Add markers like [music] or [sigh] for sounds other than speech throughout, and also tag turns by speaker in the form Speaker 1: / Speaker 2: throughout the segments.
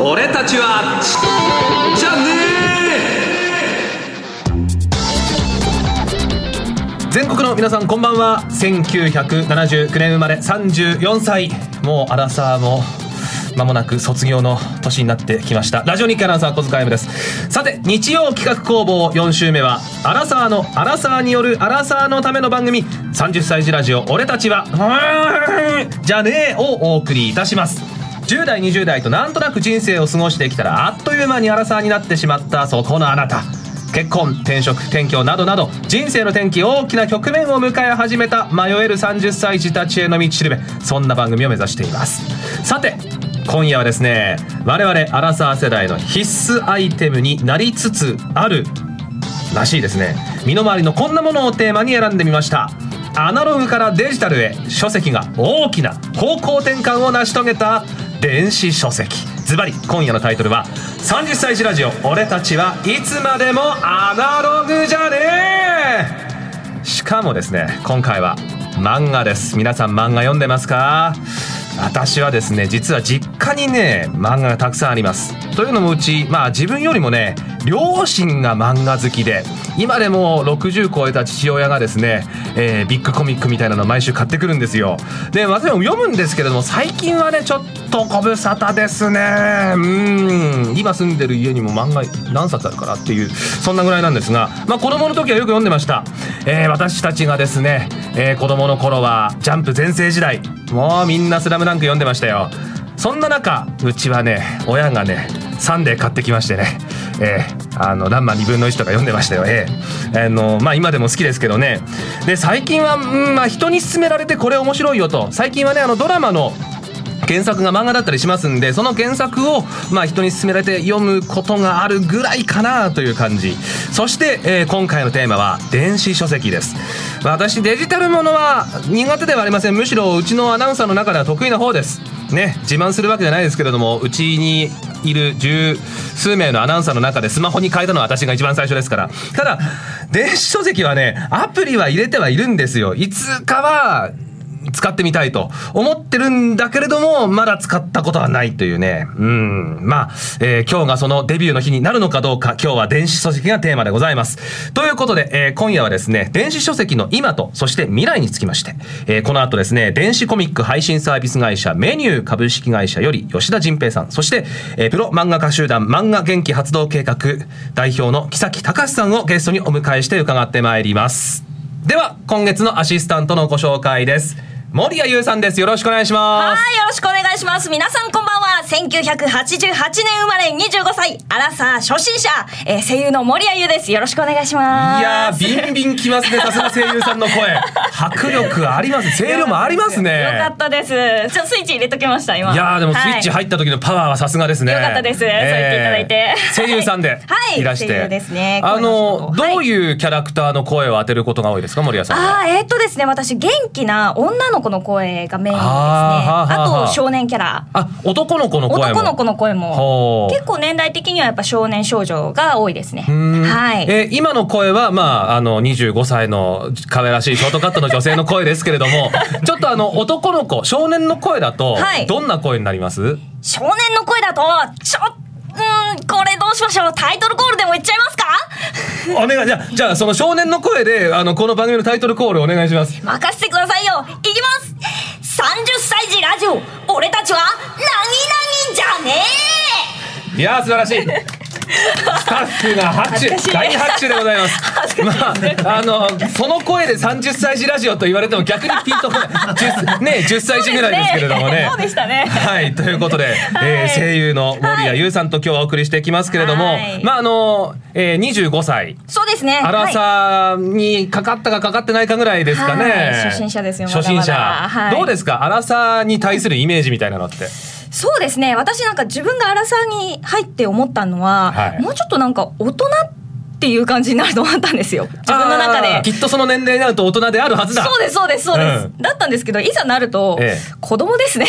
Speaker 1: 俺たちはじゃね全国の皆さんこんばんは。1979年生まれ34歳。もうアラサーも間もなく卒業の年になってきました。ラジオ日記アナウンサー小塚 M です。さて日曜企画工房4週目はアラサーのアラサーによるアラサーのための番組。30歳児ラジオ俺たちはじゃねえをお送りいたします。10代20代となんとなく人生を過ごしてきたらあっという間にアラサーになってしまったそこのあなた。結婚転職転居などなど人生の転機大きな局面を迎え始めた迷える30歳児たちへの道しるべ。そんな番組を目指しています。さて今夜はですね我々アラサー世代の必須アイテムになりつつあるらしいですね。身の回りのこんなものをテーマに選んでみました。アナログからデジタルへ書籍が大きな方向転換を成し遂げた電子書籍。ズバリ今夜のタイトルは30歳児ラジオ俺たちはいつまでもアナログじゃねえ。しかもですね今回は漫画です。皆さん漫画読んでますか？私はですね実は実家にね漫画がたくさんあります。というのもうちまあ自分よりもね両親が漫画好きで今でも60超えた父親がですね、えー、ビッグコミックみたいなの毎週買ってくるんですよ。で私も読むんですけれども最近はねちょっとご無沙汰ですね。うん。今住んでる家にも漫画何冊あるかなっていうそんなぐらいなんですがまあ子供の時はよく読んでました、えー、私たちがですね、えー、子供の頃はジャンプ全盛時代。もうみんなスラムダンク読んでましたよ。そんな中うちはね親がねサンデー買ってきましてね。えー、あのランマ2分の1とか読んでましたよ、えー、あのまあ今でも好きですけどね。で最近は、うん、まあ人に勧められてこれ面白いよと。最近はねあのドラマの原作が漫画だったりしますんでその原作をまあ人に勧められて読むことがあるぐらいかなという感じ。そして、えー、今回のテーマは電子書籍です。私デジタルものは苦手ではありません。むしろうちのアナウンサーの中では得意な方です。ね自慢するわけじゃないですけれどもうちにいる十数名のアナウンサーの中でスマホに変えたのは私が一番最初ですから。ただ電子書籍はねアプリは入れてはいるんですよ。いつかは使ってみたいと思ってるんだけれども、まだ使ったことはないというね。うん。まあ、えー、今日がそのデビューの日になるのかどうか、今日は電子書籍がテーマでございます。ということで、えー、今夜はですね、電子書籍の今と、そして未来につきまして、えー、この後ですね、電子コミック配信サービス会社メニュー株式会社より吉田仁平さん、そして、えー、プロ漫画家集団漫画元気発動計画代表の木崎隆さんをゲストにお迎えして伺ってまいります。では、今月のアシスタントのご紹介です。森谷優さんです。よろしくお願いします。
Speaker 2: はい、よろしくお願いします。皆さんこんばんは。1988年生まれ25歳、アラサー初心者、えー、声優の森谷優です。よろしくお願いしま
Speaker 1: す。いやビンビンきますね。さすが声優さんの声。[laughs] 迫力あります。声量もありますね。
Speaker 2: よかったです。ちょスイッチ入れときました。今。
Speaker 1: いやでもスイッチ入った時のパワーはさすがですね。
Speaker 2: よかったです。えー、そう言っていただいて。
Speaker 1: 声優さんで [laughs] いらして。
Speaker 2: はい、ですね。
Speaker 1: あの、どういうキャラクターの声を当てることが多いですか、森谷さん
Speaker 2: あ、えー、っとですね、私元気な女の子の声がメインですね。あと少年キャラ。
Speaker 1: あ男の子の声も。
Speaker 2: 男の子の声も。結構年代的にはやっぱ少年少女が多いですね。はい。
Speaker 1: え今の声はまああの25歳の可愛らしいショートカットの女性の声ですけれども [laughs] ちょっとあの男の子少年の声だとどんな声になります、はい、
Speaker 2: 少年の声だとちょっこれどうしましょう。タイトルコールでもいっちゃいますか？
Speaker 1: お願いじゃじゃあその少年の声であのこの番組のタイトルコールお願いします。
Speaker 2: 任せてくださいよ。いきます。30歳児ラジオ。俺たちはなぎなぎじゃね
Speaker 1: え。いや素晴らしいスタッフが拍手大拍手でございます。まああのその声で30歳児ラジオと言われても逆にピンとこないね10歳児ぐらいですけれどもね。
Speaker 2: そうでしたね。
Speaker 1: はいということで、えー、声優の森谷優さんと今日はお送りしていきますけれども、まああの、えー、25歳。
Speaker 2: そうですね。
Speaker 1: アラサーにかかったかかかってないかぐらいですかね。
Speaker 2: 初心者ですよ。
Speaker 1: 初心者。どうですか？アラサーに対するイメージみたいなのって。
Speaker 2: そうですね。私なんか自分がアラサーに入って思ったのは、はい、もうちょっとなんか大人っっていう感じになると思ったんですよ。自分の中で。
Speaker 1: きっとその年齢になると大人であるはずだ。
Speaker 2: そうですそうですそうです、
Speaker 1: うん。
Speaker 2: だったんですけどいざなると、
Speaker 1: ええ。
Speaker 2: 子供ですね。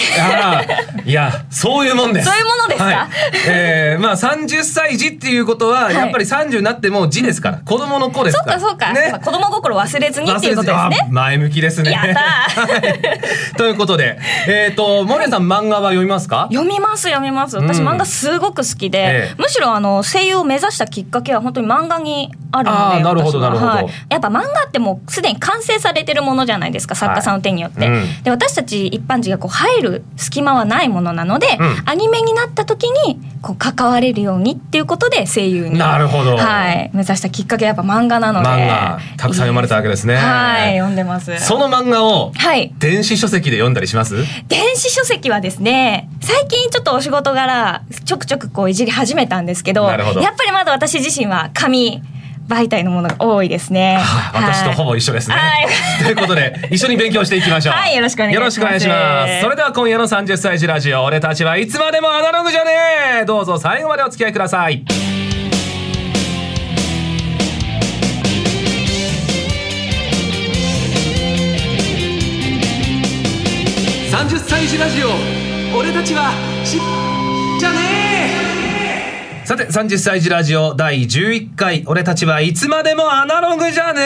Speaker 1: いやそういうもんです。
Speaker 2: そういうものですか？
Speaker 1: はい。えーまあ30歳児っていうことは、
Speaker 2: はい。
Speaker 1: やっぱり30になっても児ですから子供の子です
Speaker 2: そう
Speaker 1: から
Speaker 2: かそうか、
Speaker 1: ね。
Speaker 2: まあ子供心忘れずにっていうことですね。
Speaker 1: 前向きですね。
Speaker 2: やったー。[laughs]
Speaker 1: はい。ということでえっ、と森谷さん漫画は読みますか？
Speaker 2: 読みます読みます。私
Speaker 1: うん。
Speaker 2: 漫画すごく好きで、
Speaker 1: ええ。
Speaker 2: むしろあの声優を目指したきっかけは本当に漫画にあるので
Speaker 1: なるほどなるほど。
Speaker 2: はい。やっぱ漫画ってもうすでに完成されてるものじゃないですか作家さんの手によって、
Speaker 1: はいうん。
Speaker 2: で私たち一般人がこう入る隙間はないものなので、
Speaker 1: うん。
Speaker 2: アニメになった時にこう関われるようにっていうことで声優に
Speaker 1: なるほど。
Speaker 2: はい、目指したきっかけはやっぱ漫画なので。
Speaker 1: 漫画たくさん読まれたわけですね。
Speaker 2: はい。読んでます。
Speaker 1: その漫画を
Speaker 2: はい。
Speaker 1: 電子書籍で読んだりします？
Speaker 2: 電子書籍はですね最近ちょっとお仕事柄ちょくちょくこういじり始めたんですけど。やっぱりまだ私自身は紙媒体のものが多いですね。
Speaker 1: はい私とほぼ一緒ですね。
Speaker 2: はい [laughs]
Speaker 1: ということで一緒に勉強していきましょう。
Speaker 2: はいよろしくお願いします
Speaker 1: よろしくお願いします。それでは今夜の30歳児ラジオ俺たちはいつまでもアナログじゃねえ。どうぞ最後までお付き合いください。30歳児ラジオ俺たちはさて30歳児ラジオ第11回俺たちはいつまでもアナログじゃね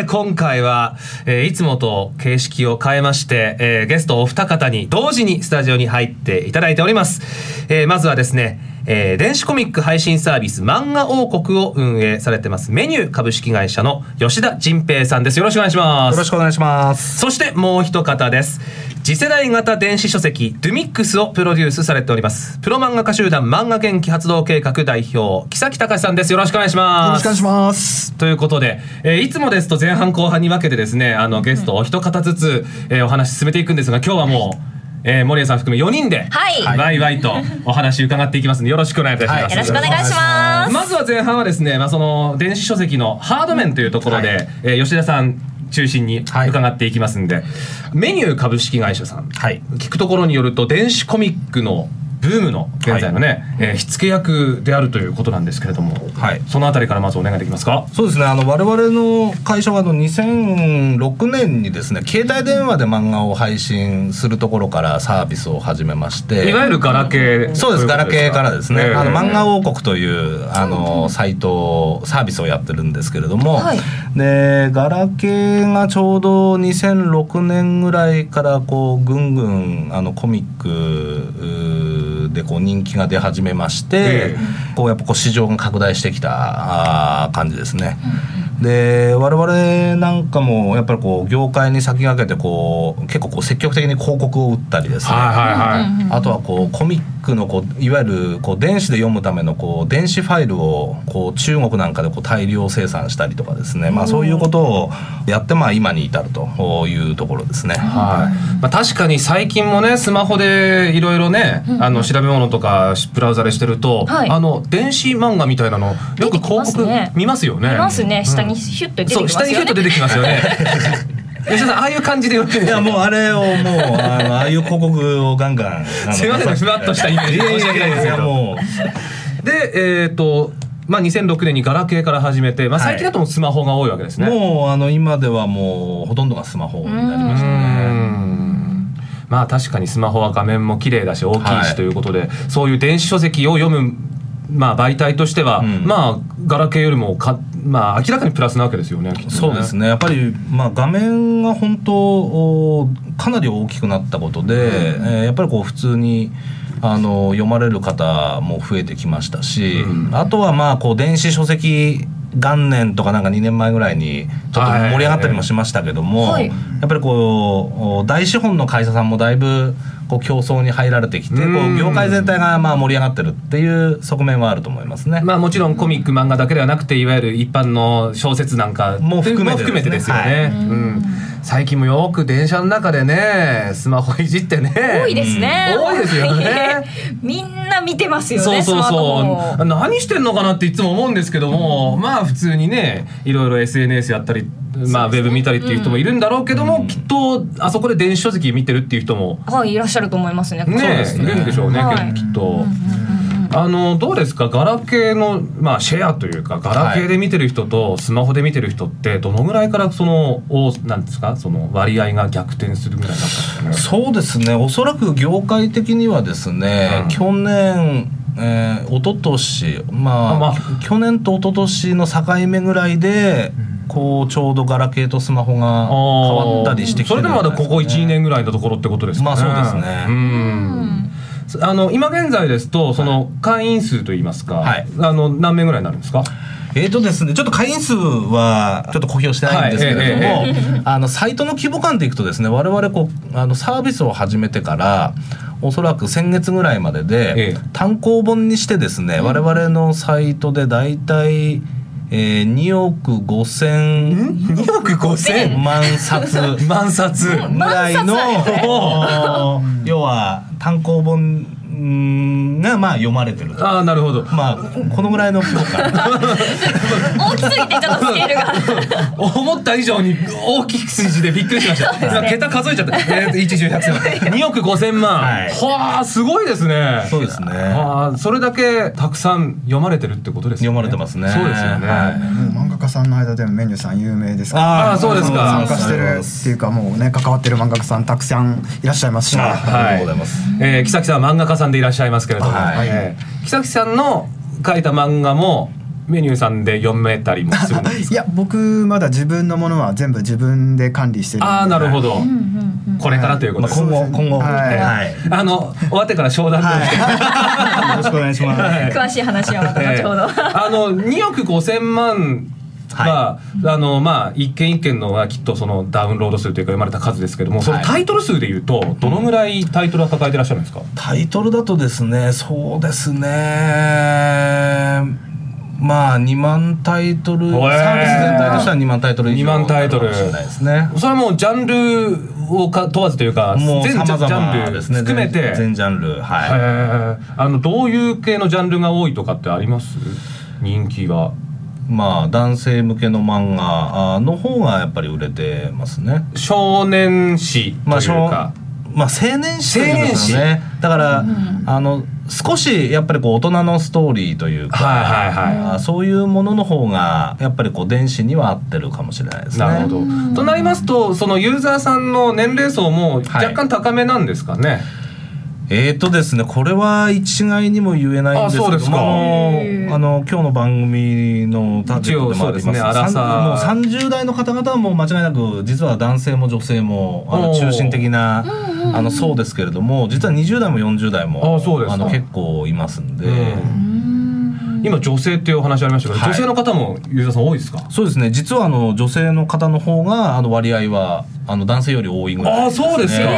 Speaker 1: え。今回は、えーいつもと形式を変えまして、えーゲストお二方に同時にスタジオに入っていただいております、えーまずはですねえー電子コミック配信サービス漫画王国を運営されてますメニュー株式会社の吉田仁平さんですよろしくお願いします
Speaker 3: よろしくお願いします。
Speaker 1: そしてもう一方です。次世代型電子書籍ドゥミックスをプロデュースされております。プロ漫画家集団漫画元気発動計画代表、木崎隆さんです。よろしくお願いします。
Speaker 3: よろしくお願いします。
Speaker 1: ということで、えーいつもですと前半後半に分けてですね、あのゲストお一方ずつ、えーお話進めていくんですが、今日はもう、えー、森谷さん含め4人で、
Speaker 2: はい。
Speaker 1: ワイワイとお話伺っていきますので、よろしくお願いいたします。
Speaker 3: はい。
Speaker 2: よろしくお願いします。
Speaker 1: まずは前半はですね、まあ、その電子書籍のハード面というところで、
Speaker 3: はい。
Speaker 1: えー吉田さん中心に
Speaker 3: はい。
Speaker 1: 伺っていきますんで、メニュー株式会社さん、
Speaker 3: はい。
Speaker 1: 聞くところによると電子コミックのブームの現在のね、えー火付け役であるということなんですけれども、
Speaker 3: はい。
Speaker 1: そのあたりからまずお願いできますか？
Speaker 3: そうですね。あの我々の会社はあの2006年にですね、携帯電話で漫画を配信するところからサービスを始めまして、
Speaker 1: いわゆるガラケー
Speaker 3: そうです。ガラケーからですね。
Speaker 1: ええ
Speaker 3: あの漫画王国というあのサイトサービスをやってるんですけれども、
Speaker 2: はい。
Speaker 3: でガラケーがちょうど2006年ぐらいからこうぐんぐんあのコミックでこう人気が出始めまして、
Speaker 1: え
Speaker 3: こうやっぱこう市場が拡大してきた感じですね。で我々なんかもやっぱりこう業界に先駆けてこう結構こう積極的に広告を打ったりですね、
Speaker 1: はいはいはい、
Speaker 3: あとはこうコミックのこういわゆるこう電子で読むためのこう電子ファイルをこう中国なんかでこう大量生産したりとかですね、まあ、そういうことをやってまあ今に至るというところですね。
Speaker 1: はい。まあ、確かに最近もねスマホでいろいろね、あの調べ物とかブラウザでしてると、
Speaker 2: はい。
Speaker 1: あの電子漫画みたいなのよく広告見ますよね。
Speaker 2: いますね。下に
Speaker 1: うん
Speaker 2: ヒュッと出てき
Speaker 1: そう
Speaker 2: ますよね。
Speaker 1: 下にヒュッと出てきますよね。[laughs] 吉田さんああいう感じで言ってる
Speaker 3: いやもうあれをもうあのああいう広告をガンガン
Speaker 1: すいませんねふわっとしたイメージで申し訳ないですけどでえっ、とまあ2006年にガラケーから始めて、まあ、最近だともうスマホが多いわけですね。
Speaker 3: もうあの今ではもうほとんどがスマホになりました
Speaker 1: う
Speaker 3: ね。
Speaker 1: んまあ確かにスマホは画面も綺麗だし大きい
Speaker 3: はい
Speaker 1: しということで、そういう電子書籍を読むまあ媒体としては、
Speaker 3: うん
Speaker 1: まあガラケーよりもかまあ明らかにプラスなわけですよね。ね。
Speaker 3: そうですね。やっぱり、まあ、画面が本当おかなり大きくなったことで、えーやっぱりこう普通にあの読まれる方も増えてきましたし、あとはまあこう電子書籍元年とかなんか2年前ぐらいにちょっと盛り上がったりもしましたけども、
Speaker 2: はい。
Speaker 3: やっぱりこうお大資本の会社さんもだいぶこう競争に入られてきて、こ
Speaker 1: う
Speaker 3: 業界全体がまあ盛り上がってるっていう側面はあると思いますね。
Speaker 1: まあもちろんコミック漫画だけではなくていわゆる一般の小説なんか
Speaker 3: も含めてですね。
Speaker 1: ですよね、
Speaker 3: はい。
Speaker 1: うん、最近もよく電車の中でねスマホいじってね
Speaker 2: 多いですね。
Speaker 1: 多いですよね。[laughs]
Speaker 2: みんな見てますよね。
Speaker 1: そうそうそう何してんのかなっていつも思うんですけども、まあ普通にねいろいろ SNS やったり、まあ、ウェブ見たりっていう人もいるんだろうけども、きっとあそこで電子書籍見てるっていう人も
Speaker 2: はいいらっしゃると思いますね。
Speaker 1: ね
Speaker 3: そうですね
Speaker 1: いるんでしょうね、
Speaker 2: はい
Speaker 1: きっと。あのどうですか？ガラケーの、まあ、シェアというかガラケーで見てる人とスマホで見てる人ってどのぐらいからそのおなんですか？その割合が逆転するぐらいだったんですかね
Speaker 3: そうですね。おそらく業界的にはですね、
Speaker 1: うん。
Speaker 3: 去年えー、一昨年まあ、
Speaker 1: あまあ。
Speaker 3: 去年と一昨年の境目ぐらいで、こうちょうどガラケーとスマホが変わったりしてきて
Speaker 1: それでもまだここ
Speaker 3: 1
Speaker 1: 12年ぐらいのところってことですかね。
Speaker 3: まあそうですね。
Speaker 1: うんあの今現在ですとその会員数といいますか、
Speaker 3: はい。
Speaker 1: あの何名ぐらいになるんですか？
Speaker 3: えーとですね、ちょっと会員数はちょっと公表してないんですけれども、
Speaker 1: はいえ
Speaker 3: あのサイトの規模感でいくとですね我々こうあのサービスを始めてからおそらく先月ぐらいまでで、
Speaker 1: ええ
Speaker 3: 単行本にしてですね、我々のサイトで大体、えー、2億5千
Speaker 1: 2億5千？
Speaker 3: 万冊
Speaker 1: 万冊
Speaker 3: ぐらいの、要は単行本うんがまあ読まれてると。
Speaker 1: ああなるほど
Speaker 3: まあこのぐらいの規模感
Speaker 2: 大きすぎてちょっとスケールが [laughs]
Speaker 1: 思った以上に大きく数字でびっくりしました。今桁数えちゃった。えー、一十百千万。二億五千万。
Speaker 3: はい
Speaker 1: はあ、すごいですね。
Speaker 3: そうですね
Speaker 1: はあ、それだけたくさん読まれてるってことですよね。
Speaker 3: 読まれてますね
Speaker 1: そうですよね。
Speaker 3: はい
Speaker 4: もう漫画家さんの間でもメニューさん有名ですから
Speaker 1: ああそうですか
Speaker 4: 参加してるっていうかもうね関わってる漫画家さんたくさんいらっしゃいますし、
Speaker 3: あ
Speaker 1: はい
Speaker 3: ありがとうございます。
Speaker 1: えー、木崎さんは漫画家さんでいらっしゃいますけれども、
Speaker 3: はい。
Speaker 1: えー木崎さんの書いた漫画もメニューさんで読めたりもするんです [laughs]
Speaker 4: いや僕まだ自分のものは全部自分で管理してる
Speaker 1: ああなるほど、これからということです、
Speaker 3: まあ今後今後。
Speaker 4: はい。
Speaker 3: はい。
Speaker 1: あの終わってから商談で、[laughs]
Speaker 3: よろしくお願いします。
Speaker 2: 詳しい話はまた後ほど、
Speaker 1: ええ。あの2億5千万は、あのまあ一件一件のはきっとそのダウンロード数というか読まれた数ですけども、その
Speaker 3: はい
Speaker 1: タイトル数でいうとどのぐらいタイトルは抱えてらっしゃるんですか？
Speaker 3: タイトルだとですね、そうですね。まあ2万タイトル、サ
Speaker 1: おえ
Speaker 3: ービス全体としては2万タイトル以上
Speaker 1: 2万タイトル
Speaker 3: かもしれないですね。
Speaker 1: それはもうジャンルをか問わずというか、
Speaker 3: もう
Speaker 1: 全ジャ
Speaker 3: 様
Speaker 1: ジャンル
Speaker 3: 々ですね。
Speaker 1: 含めて。
Speaker 3: 全全ジャンル、
Speaker 1: へ
Speaker 3: は
Speaker 1: えあのどういう系のジャンルが多いとかってあります？人気が。
Speaker 3: い。まあ男性向けの漫画あの方がやっぱり売れてますね。
Speaker 1: 少年誌と
Speaker 3: まあ、
Speaker 1: いう
Speaker 3: 小
Speaker 1: か。
Speaker 3: まあ青年誌というのか
Speaker 1: 青年誌
Speaker 3: ねだから、あの少しやっぱりこう大人のストーリーというか、
Speaker 1: はいはいはい
Speaker 3: あそういうものの方がやっぱりこう電子には合ってるかもしれないですね。
Speaker 1: なるほど。となりますと、そのユーザーさんの年齢層も若干高めなんですかね。
Speaker 3: えーとですね、これは一概にも言えないんですけどもあのあの今日の番組のターゲットでもあります。
Speaker 1: 一応そうですね
Speaker 3: もう30代の方々はもう間違いなく実は男性も女性もあの中心的なあのそうですけれども実は20代も40代も
Speaker 1: あ
Speaker 3: の結構いますんで。
Speaker 1: うん今女性っていうお話ありましたけど、
Speaker 3: はい
Speaker 1: 女性の方もユーザーさん多いですか？
Speaker 3: そうですね実はあの女性の方の方があの割合はあの男性より多いぐらい
Speaker 1: ああそうですか。
Speaker 3: ね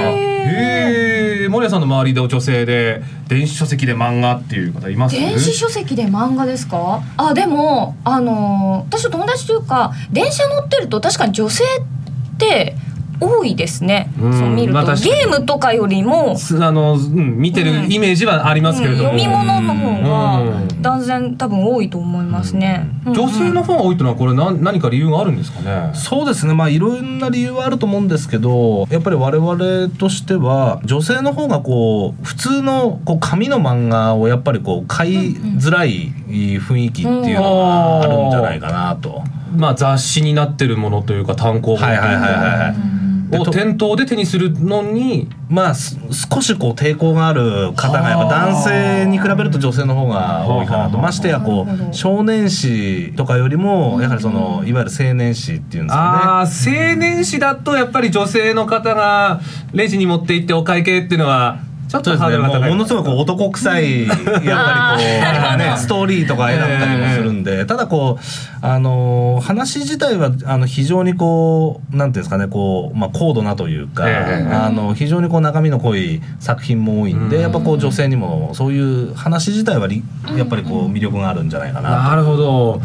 Speaker 1: へえ。守屋さんの周りで女性で電子書籍で漫画っていう方います？
Speaker 2: 電子書籍で漫画ですか？あでもあのー私の友達というか電車乗ってると確かに女性って多いですね、
Speaker 1: うん。
Speaker 2: そう見ると、
Speaker 1: まあ
Speaker 2: ゲームとかよりも、
Speaker 1: すあの、うん、見てるイメージはありますけれども。
Speaker 2: うん読み物の方
Speaker 1: うん。
Speaker 2: が断然多分多いと思いますね、うん。うん。
Speaker 1: 女性の方が多いというのはこれ何何か理由があるんですかね？
Speaker 3: そうですね。まあいろんな理由はあると思うんですけどやっぱり我々としては女性の方がこう普通のこう紙の漫画をやっぱりこう買いづらい雰囲気っていうのがあるんじゃないかなと。
Speaker 1: まあ雑誌になってるものというか単行本
Speaker 3: はいはいはいはい。でと
Speaker 1: を店頭で手にするのに
Speaker 3: まあす少しこう抵抗がある方がやっぱ男性に比べると女性の方が多いかなと。
Speaker 1: はあ
Speaker 3: ましてやこう少年誌とかよりもやはりそのいわゆる青年誌っていうんですか
Speaker 1: ああ青年誌だとやっぱり女性の方がレジに持って行ってお会計っていうのはちょっと
Speaker 3: そうですね、もう
Speaker 1: ハードルが高い。
Speaker 3: ものすごいこう男臭いやっぱりこう、[laughs] ね、ストーリーとか絵だったりもするんで、ただこうあのー話自体はあの非常にこうなんていうんですかねこう、まあ、高度なというか、
Speaker 1: ええ
Speaker 3: あの非常にこう中身の濃い作品も多いんで、やっぱこう女性にもそういう話自体はりやっぱりこう魅力があるんじゃないかなと。
Speaker 1: なるほど、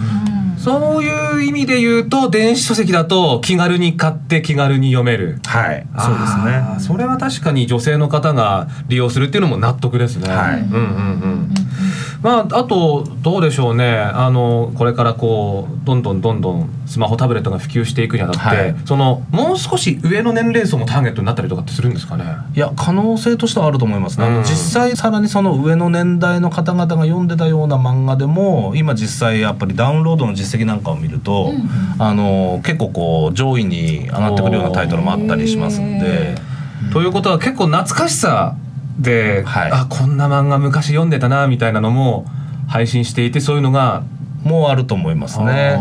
Speaker 1: そういう意味で言うと電子書籍だと気軽に買って気軽に読める
Speaker 3: はい、そうですね。
Speaker 1: それは確かに女性の方が利用するっていうのも納得ですね。
Speaker 3: はい
Speaker 1: うんうんうん。まああとどうでしょうねあのこれからこうどんどんどんどんスマホタブレットが普及していくにあたって、
Speaker 3: はい。
Speaker 1: そのもう少し上の年齢層もターゲットになったりとかってするんですかね？
Speaker 3: いや可能性としてはあると思いますね、あ
Speaker 1: うん。
Speaker 3: の実際さらにその上の年代の方々が読んでたような漫画でも今実際やっぱりダウンロードの実績なんかを見ると、あの結構こう上位に上がってくるようなタイトルもあったりしますんで。
Speaker 1: ということは結構懐かしさで、
Speaker 3: はい。
Speaker 1: あこんな漫画昔読んでたなみたいなのも配信していてそういうのが
Speaker 3: もうあると思いますね。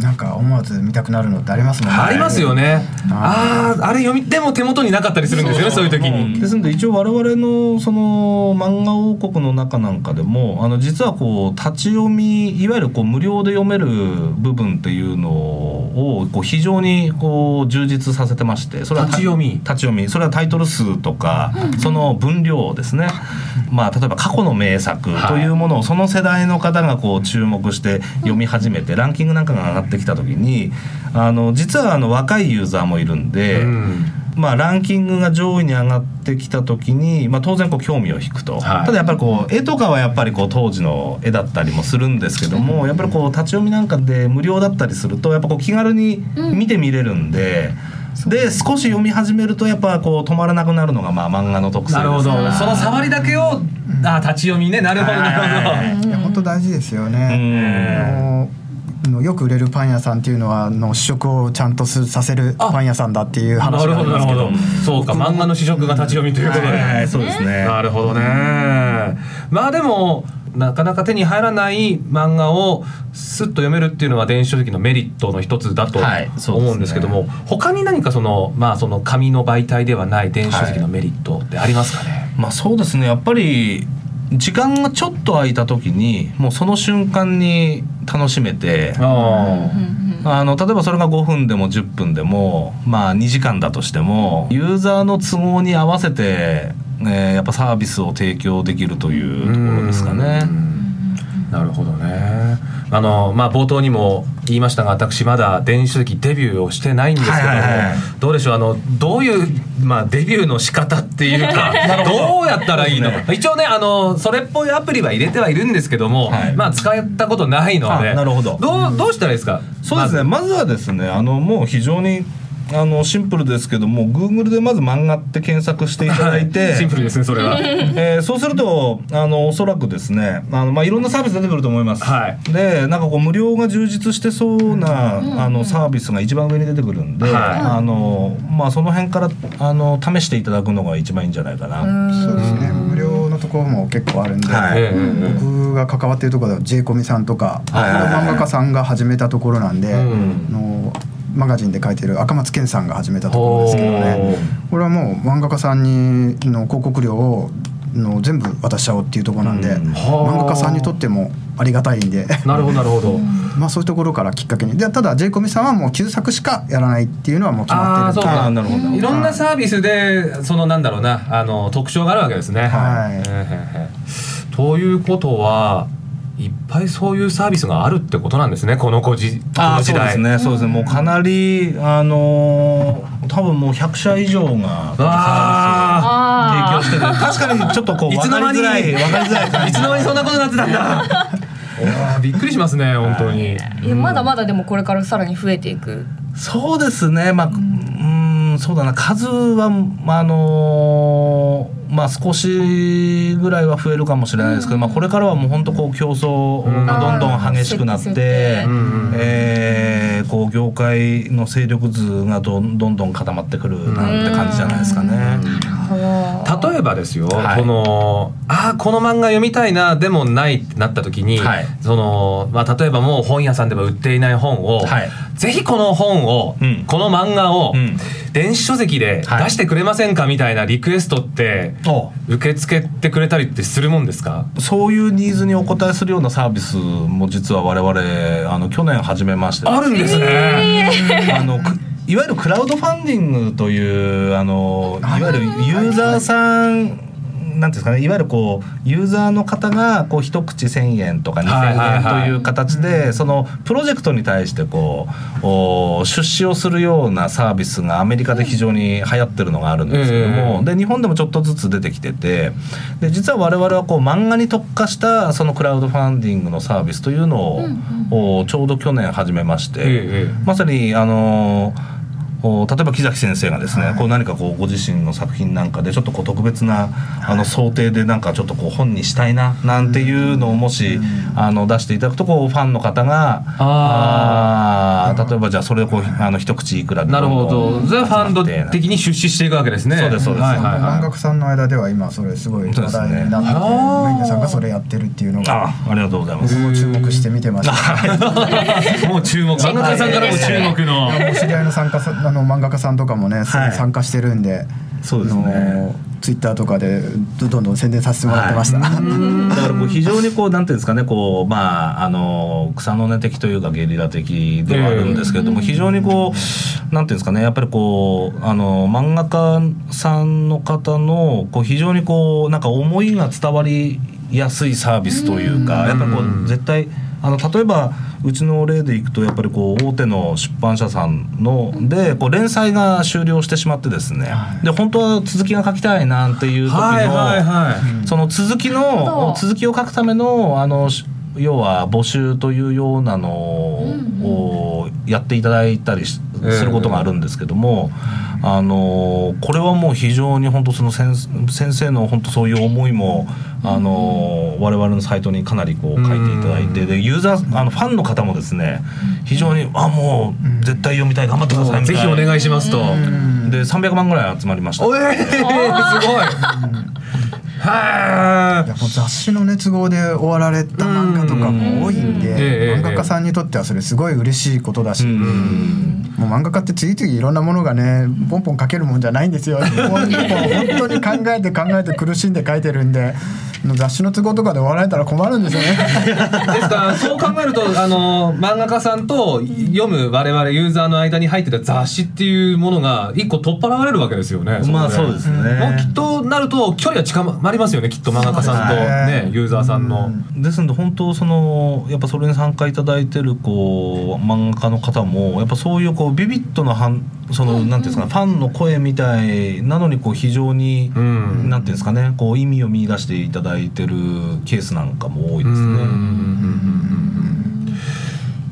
Speaker 4: なんか思わず見たくなるのってありますもんね。
Speaker 1: ありますよね。ああーあれ読みでも手元になかったりするんですよねそう。いう時に。
Speaker 3: ですので一応我々のその漫画王国の中なんかでもあの実はこう立ち読みいわゆるこう無料で読める部分っていうのをこう非常にこう充実させてましてそれは
Speaker 1: 立ち読み。
Speaker 3: 立ち読み。それはタイトル数とかその分量ですねまあ例えば過去の名作というものをその世代の方がこう注目して読み始めてランキングなんかが上がってきた時にあの実はあの若いユーザーもいるんで。
Speaker 1: うん。
Speaker 3: まあ、ランキングが上位に上がってきた時に、まあ、当然こう興味を引くと、
Speaker 1: はい。
Speaker 3: ただやっぱりこう絵とかはやっぱりこう当時の絵だったりもするんですけどもやっぱりこう立ち読みなんかで無料だったりするとやっぱこう気軽に見てみれるんで。で少し読み始めるとやっぱこう止まらなくなるのがまあ漫画の特性
Speaker 1: なるほど。その触りだけをあー立ち読みねなるほどなるほど。
Speaker 4: いや本当大事ですよ
Speaker 3: う
Speaker 4: ね。
Speaker 3: ん。
Speaker 4: あののよく売れるパン屋さんっていうのはあの試食をちゃんとすさせる
Speaker 1: あ
Speaker 4: パン屋さんだっていう
Speaker 1: な
Speaker 4: 話
Speaker 1: るほどなるほ
Speaker 4: がありますけど
Speaker 1: ど。そうか漫画の試食が立ち読みということで。
Speaker 3: はいはいそうですね
Speaker 1: なるほどね。まあでもなかなか手に入らない漫画をスッと読めるっていうのは電子書籍のメリットの一つだと思うんですけども、他に何かそのまあその紙の媒体ではない電子書籍のメリットってありますかね？
Speaker 3: まあそうですねやっぱり時間がちょっと空いた時にもうその瞬間に楽しめて
Speaker 1: あ
Speaker 3: あの例えばそれが5分でも10分でもまあ2時間だとしてもユーザーの都合に合わせて、えーやっぱサービスを提供できるというところですかね。
Speaker 1: なるほどね。あのまあ冒頭にも言いましたが私まだ電子書籍デビューをしてないんですけども、
Speaker 3: はいはいはい。
Speaker 1: どうでしょう？あのどういうまあデビューの仕方っていうか [laughs] どうやったらいいのか、一応ねあのそれっぽいアプリは入れてはいるんですけども、
Speaker 3: はい。
Speaker 1: まあ使ったことないので
Speaker 3: あなるほど。
Speaker 1: どうどうしたらいいですか？
Speaker 3: そうですね。まずはですねあのもう非常にあのシンプルですけども Google でまず漫画って検索していただいて、
Speaker 1: シンプルですねそれは。
Speaker 3: えーそうするとあのおそらくですねあの、まあ、いろんなサービス出てくると思います、
Speaker 1: はい。
Speaker 3: でなんかこう無料が充実してそうな、あのサービスが一番上に出てくるんで、
Speaker 1: はい。
Speaker 3: あのまあ、その辺からあの試していただくのが一番いいんじゃないかな。
Speaker 4: そうですね。無料のところも結構あるんで、僕が関わっているところでは J コミさんとか、
Speaker 3: はい
Speaker 4: 漫画家さんが始めたところなんで、
Speaker 1: ん。
Speaker 4: あのマガジンで書いてる赤松健さんが始めたところですけどね。これはもう漫画家さんにの広告料をの全部渡しちゃおうっていうところなんで、
Speaker 3: うん。
Speaker 4: 漫画家さんにとってもありがたいんで。
Speaker 1: なるほどなるほど。[laughs]
Speaker 4: まあそういうところからきっかけに。でただ J コミさんはもう旧作しかやらないっていうのはもう決まってる
Speaker 1: ああそう
Speaker 3: あ
Speaker 1: か
Speaker 3: ーなるほど。
Speaker 1: いろんなサービスでそのなんだろうなあの特徴があるわけですね。
Speaker 4: はい。
Speaker 1: ということはいっぱいそういうサービスがあるってことなんですねこの子じこ
Speaker 3: あ。そうですね、そうですね、もうかなり、あのー多分もう100社以上が
Speaker 1: わ
Speaker 3: サービスを提供してる。[laughs] 確かにちょっとこう
Speaker 1: いつの間に
Speaker 3: 分かりづらい、分かりづらい感じ。
Speaker 1: いつの間にそんなことになってたんだ。びっくりしますね本当に。
Speaker 2: えまだまだでもこれからさらに増えていく
Speaker 3: そうですね、まあ、うーん、そうだな、数は、まあ、あのーまあ、少しぐらいは増えるかもしれないですけど、まあ、これからはもう本当こう競争がどんどん激しくなっ
Speaker 2: うん
Speaker 3: て
Speaker 1: う。んうん、
Speaker 3: えーこう業界の勢力図がどんどんどん固まってくるなんて感じじゃないですかね。
Speaker 1: 例えばですよ、
Speaker 3: はい。
Speaker 1: このああこの漫画読みたいなでもないってなった時に、
Speaker 3: はい。
Speaker 1: そのまあ、例えばもう本屋さんでは売っていない本を、
Speaker 3: はい。
Speaker 1: ぜひこの本を、
Speaker 3: うん。
Speaker 1: この漫画を、
Speaker 3: うん。
Speaker 1: 電子書籍で
Speaker 3: はい。
Speaker 1: 出してくれませんかみたいなリクエストって
Speaker 3: お
Speaker 1: 受け付けてくれたりってするもんですか？
Speaker 3: そういうニーズにお応えするようなサービスも実は我々あの去年始めまして。
Speaker 1: あるんですね。
Speaker 3: あのくいわゆるクラウドファンディングというあのいわゆるユーザーさんなんていうんですかねいわゆるこうユーザーの方がこう一口1,000円とか
Speaker 1: はいはい
Speaker 3: 2,000
Speaker 1: はい
Speaker 3: 円という形でそのプロジェクトに対してこうお出資をするようなサービスがアメリカで非常に流行ってるのがあるんですけども、
Speaker 1: ええ
Speaker 3: で日本でもちょっとずつ出てきててで実は我々はこう漫画に特化したそのクラウドファンディングのサービスというのを、おちょうど去年始めまして、
Speaker 1: ええ
Speaker 3: まさにあのお例えば木崎先生がですね、こう何かこうご自身の作品なんかでちょっとこう特別なあの想定でなんかちょっとこう本にしたいななんていうのをもし、あの出していただくとこうファンの方が
Speaker 1: あ
Speaker 3: あー例えばじゃあそれをこうあの一口いくらで
Speaker 1: なるほど。ザ・ファンド
Speaker 3: 的
Speaker 1: 的に出資していくわけですね。
Speaker 3: そうですそうです。
Speaker 1: はいはい
Speaker 4: 漫画
Speaker 1: は
Speaker 4: 家さんの間では今それすごい話題になってて、
Speaker 1: そうですね。
Speaker 4: メイさんがそれやってるっていうのが
Speaker 3: あありがとうございます。
Speaker 4: 僕も注目して見てました。
Speaker 1: い [laughs] もう注目。[laughs] 漫画家さんからも注目の。
Speaker 4: 知り合いの参加さあの漫画家さんとかもね、参加してるんで、
Speaker 3: そうですね。
Speaker 4: ツイッターとかでどどんどん宣伝させてもらってました。[laughs]
Speaker 3: だからこう非常にこうなんていうんですかねこうまああの草の根的というかゲリラ的ではあるんですけれども、非常にこうなんていうんですかねやっぱりこうあの漫画家さんの方のこう非常にこうなんか思いが伝わりやすいサービスというか、やっぱりこう絶対あの例えばうちの例でいくとやっぱりこう大手の出版社さんのでこう連載が終了してしまってですね、で本当は続きが書きたいなんていう時の、
Speaker 1: はいはいはい
Speaker 3: その続きの続きを書くためのあのし要は募集というようなのをやっていただいたりし
Speaker 1: ええ
Speaker 3: することがあるんですけども、あのこれはもう非常に本当その先先生の本当そういう思いもあの我々のサイトにかなりこう書いていただいてでユーザーあのファンの方もですね非常にあもう絶対読みたい頑張ってくださいみたいな。
Speaker 1: ぜひお願いしますと。
Speaker 3: で300万ぐらい集まりました。
Speaker 1: おえー。すごい [laughs] はい
Speaker 4: やもう雑誌の熱望で終わられた漫画とかも多いんで、
Speaker 1: ええ
Speaker 4: 漫画家さんにとってはそれすごい嬉しいことだし、
Speaker 3: うん
Speaker 4: もう漫画家って次々いろんなものがねポンポン書けるもんじゃないんですよ。ポンポン本当に考えて考えて苦しんで書いてるんで雑誌の都合とかで終わられたら困るんですよね。
Speaker 1: ですか？ら [laughs] そう考えるとあの漫画家さんと読む我々ユーザーの間に入ってた雑誌っていうものが一個取っ払われるわけですよね。
Speaker 3: まあそうですね
Speaker 1: もうきっとなると距離は近まりますよねきっと漫画家さんと
Speaker 4: ね。
Speaker 1: ねユーザーさんの。
Speaker 3: ですので本当そのやっぱそれに参加いただいてるこう漫画家の方もやっぱそういうこうビビッドな反そのなんていうんですかねファンの声みたいなのにこう非常に
Speaker 1: うん。
Speaker 3: なんていうんですかねこう意味を見出していただいてるケースなんかも多いですね。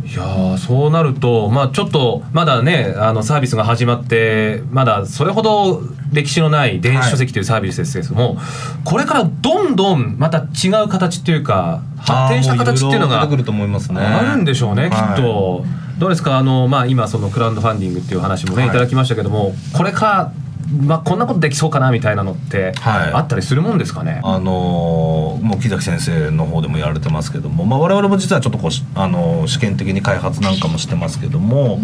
Speaker 1: いやーそうなると、まあ、ちょっとまだねあのサービスが始まってまだそれほど歴史のない電子書籍というサービスですけども、これからどんどんまた違う形っていうか発展した形っていうのが
Speaker 3: あると思いますね。
Speaker 1: あるんでしょうね、きっと。どうですか？あの、まあ、今そのクラウドファンディングっていう話もね、
Speaker 3: はい。
Speaker 1: い、ただきましたけどもこれから、まあ、こんなことできそうかなみたいなのって
Speaker 3: はい。
Speaker 1: あったりするもんですかね、
Speaker 3: あのーもう木崎先生の方でもやられてますけども、まあ、我々も実はちょっとこうし、あのー試験的に開発なんかもしてますけども、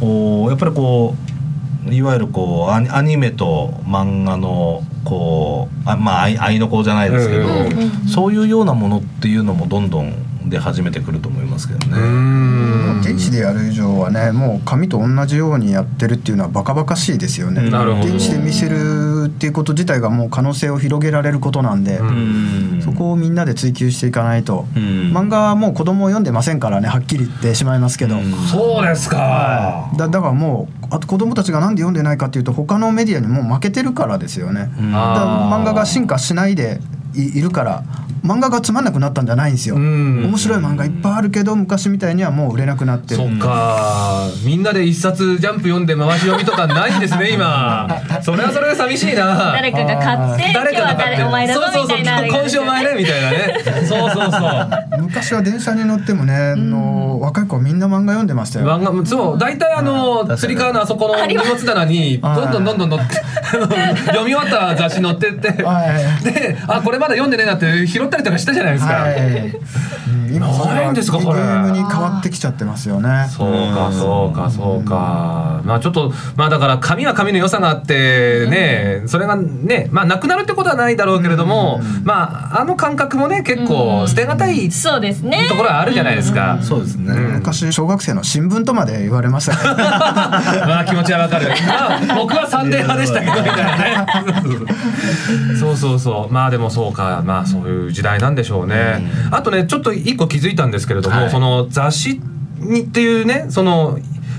Speaker 3: おーやっぱりこういわゆるこうアニアニメと漫画のこうあまあ愛愛の子じゃないですけど、そういうようなものっていうのもどんどん出始めてくると思いますけどね。
Speaker 1: ん。
Speaker 4: 電子でやる以上はねもう紙と同じようにやってるっていうのはバカバカしいですよね。電子で見せるっていうこと自体がもう可能性を広げられることなんで、
Speaker 3: うん。
Speaker 4: そこをみんなで追求していかないと、
Speaker 3: うん。
Speaker 4: 漫画はもう子供を読んでませんからねはっきり言ってしまいますけど、
Speaker 3: うん。
Speaker 1: そうですか、
Speaker 4: だだからもうあと子供たちがなんで読んでないかっていうと他のメディアにもう負けてるからですよね。漫画が進化しないでいいるから漫画がつまんなくなったんじゃないんですよ。
Speaker 1: うん。
Speaker 4: 面白い漫画いっぱいあるけど昔みたいにはもう売れなくなってる。
Speaker 1: そっか。みんなで一冊ジャンプ読んで回し読みとかないんですね今。[laughs] それはそれで寂しいな。
Speaker 2: 誰かが買って今日は誰お前だぞ
Speaker 1: そうそう
Speaker 2: みたいな
Speaker 1: 今週お前ねみたいなね。[laughs] そうそうそう。
Speaker 4: 昔は電車に乗ってもね、あの若い子はみんな漫画読んでましたよ。
Speaker 1: 漫画そう大体あのつり革のあそこの荷物棚にどんどんどんどん乗って [laughs] 読み終わった雑誌載ってって。
Speaker 4: はい。
Speaker 1: であこれまだ読んでねえなって拾ったりとかしたじゃないですか、
Speaker 4: はい。うん今
Speaker 1: ないんですかこれ。
Speaker 4: ームに変わってきちゃってますよね。
Speaker 1: そうかそうかそうか。まあちょっとまあだから紙は紙の良さがあってねそれがねまあなくなるってことはないだろうけれどもまああの感覚もね結構捨てがたい
Speaker 2: そうですね。
Speaker 1: ところはあるじゃないですか。
Speaker 3: そうですね、
Speaker 4: 昔小学生の新聞とまで言われましたね [laughs]
Speaker 1: まあ気持ちはわかる。まあ僕はサンデー派でしたけどみたいなね。そうそう。まあでもそうか。まあそういう時代なんでしょうね。あとねちょっと一個気づいたんですけれども、
Speaker 3: はい
Speaker 1: その雑誌にっていうねその。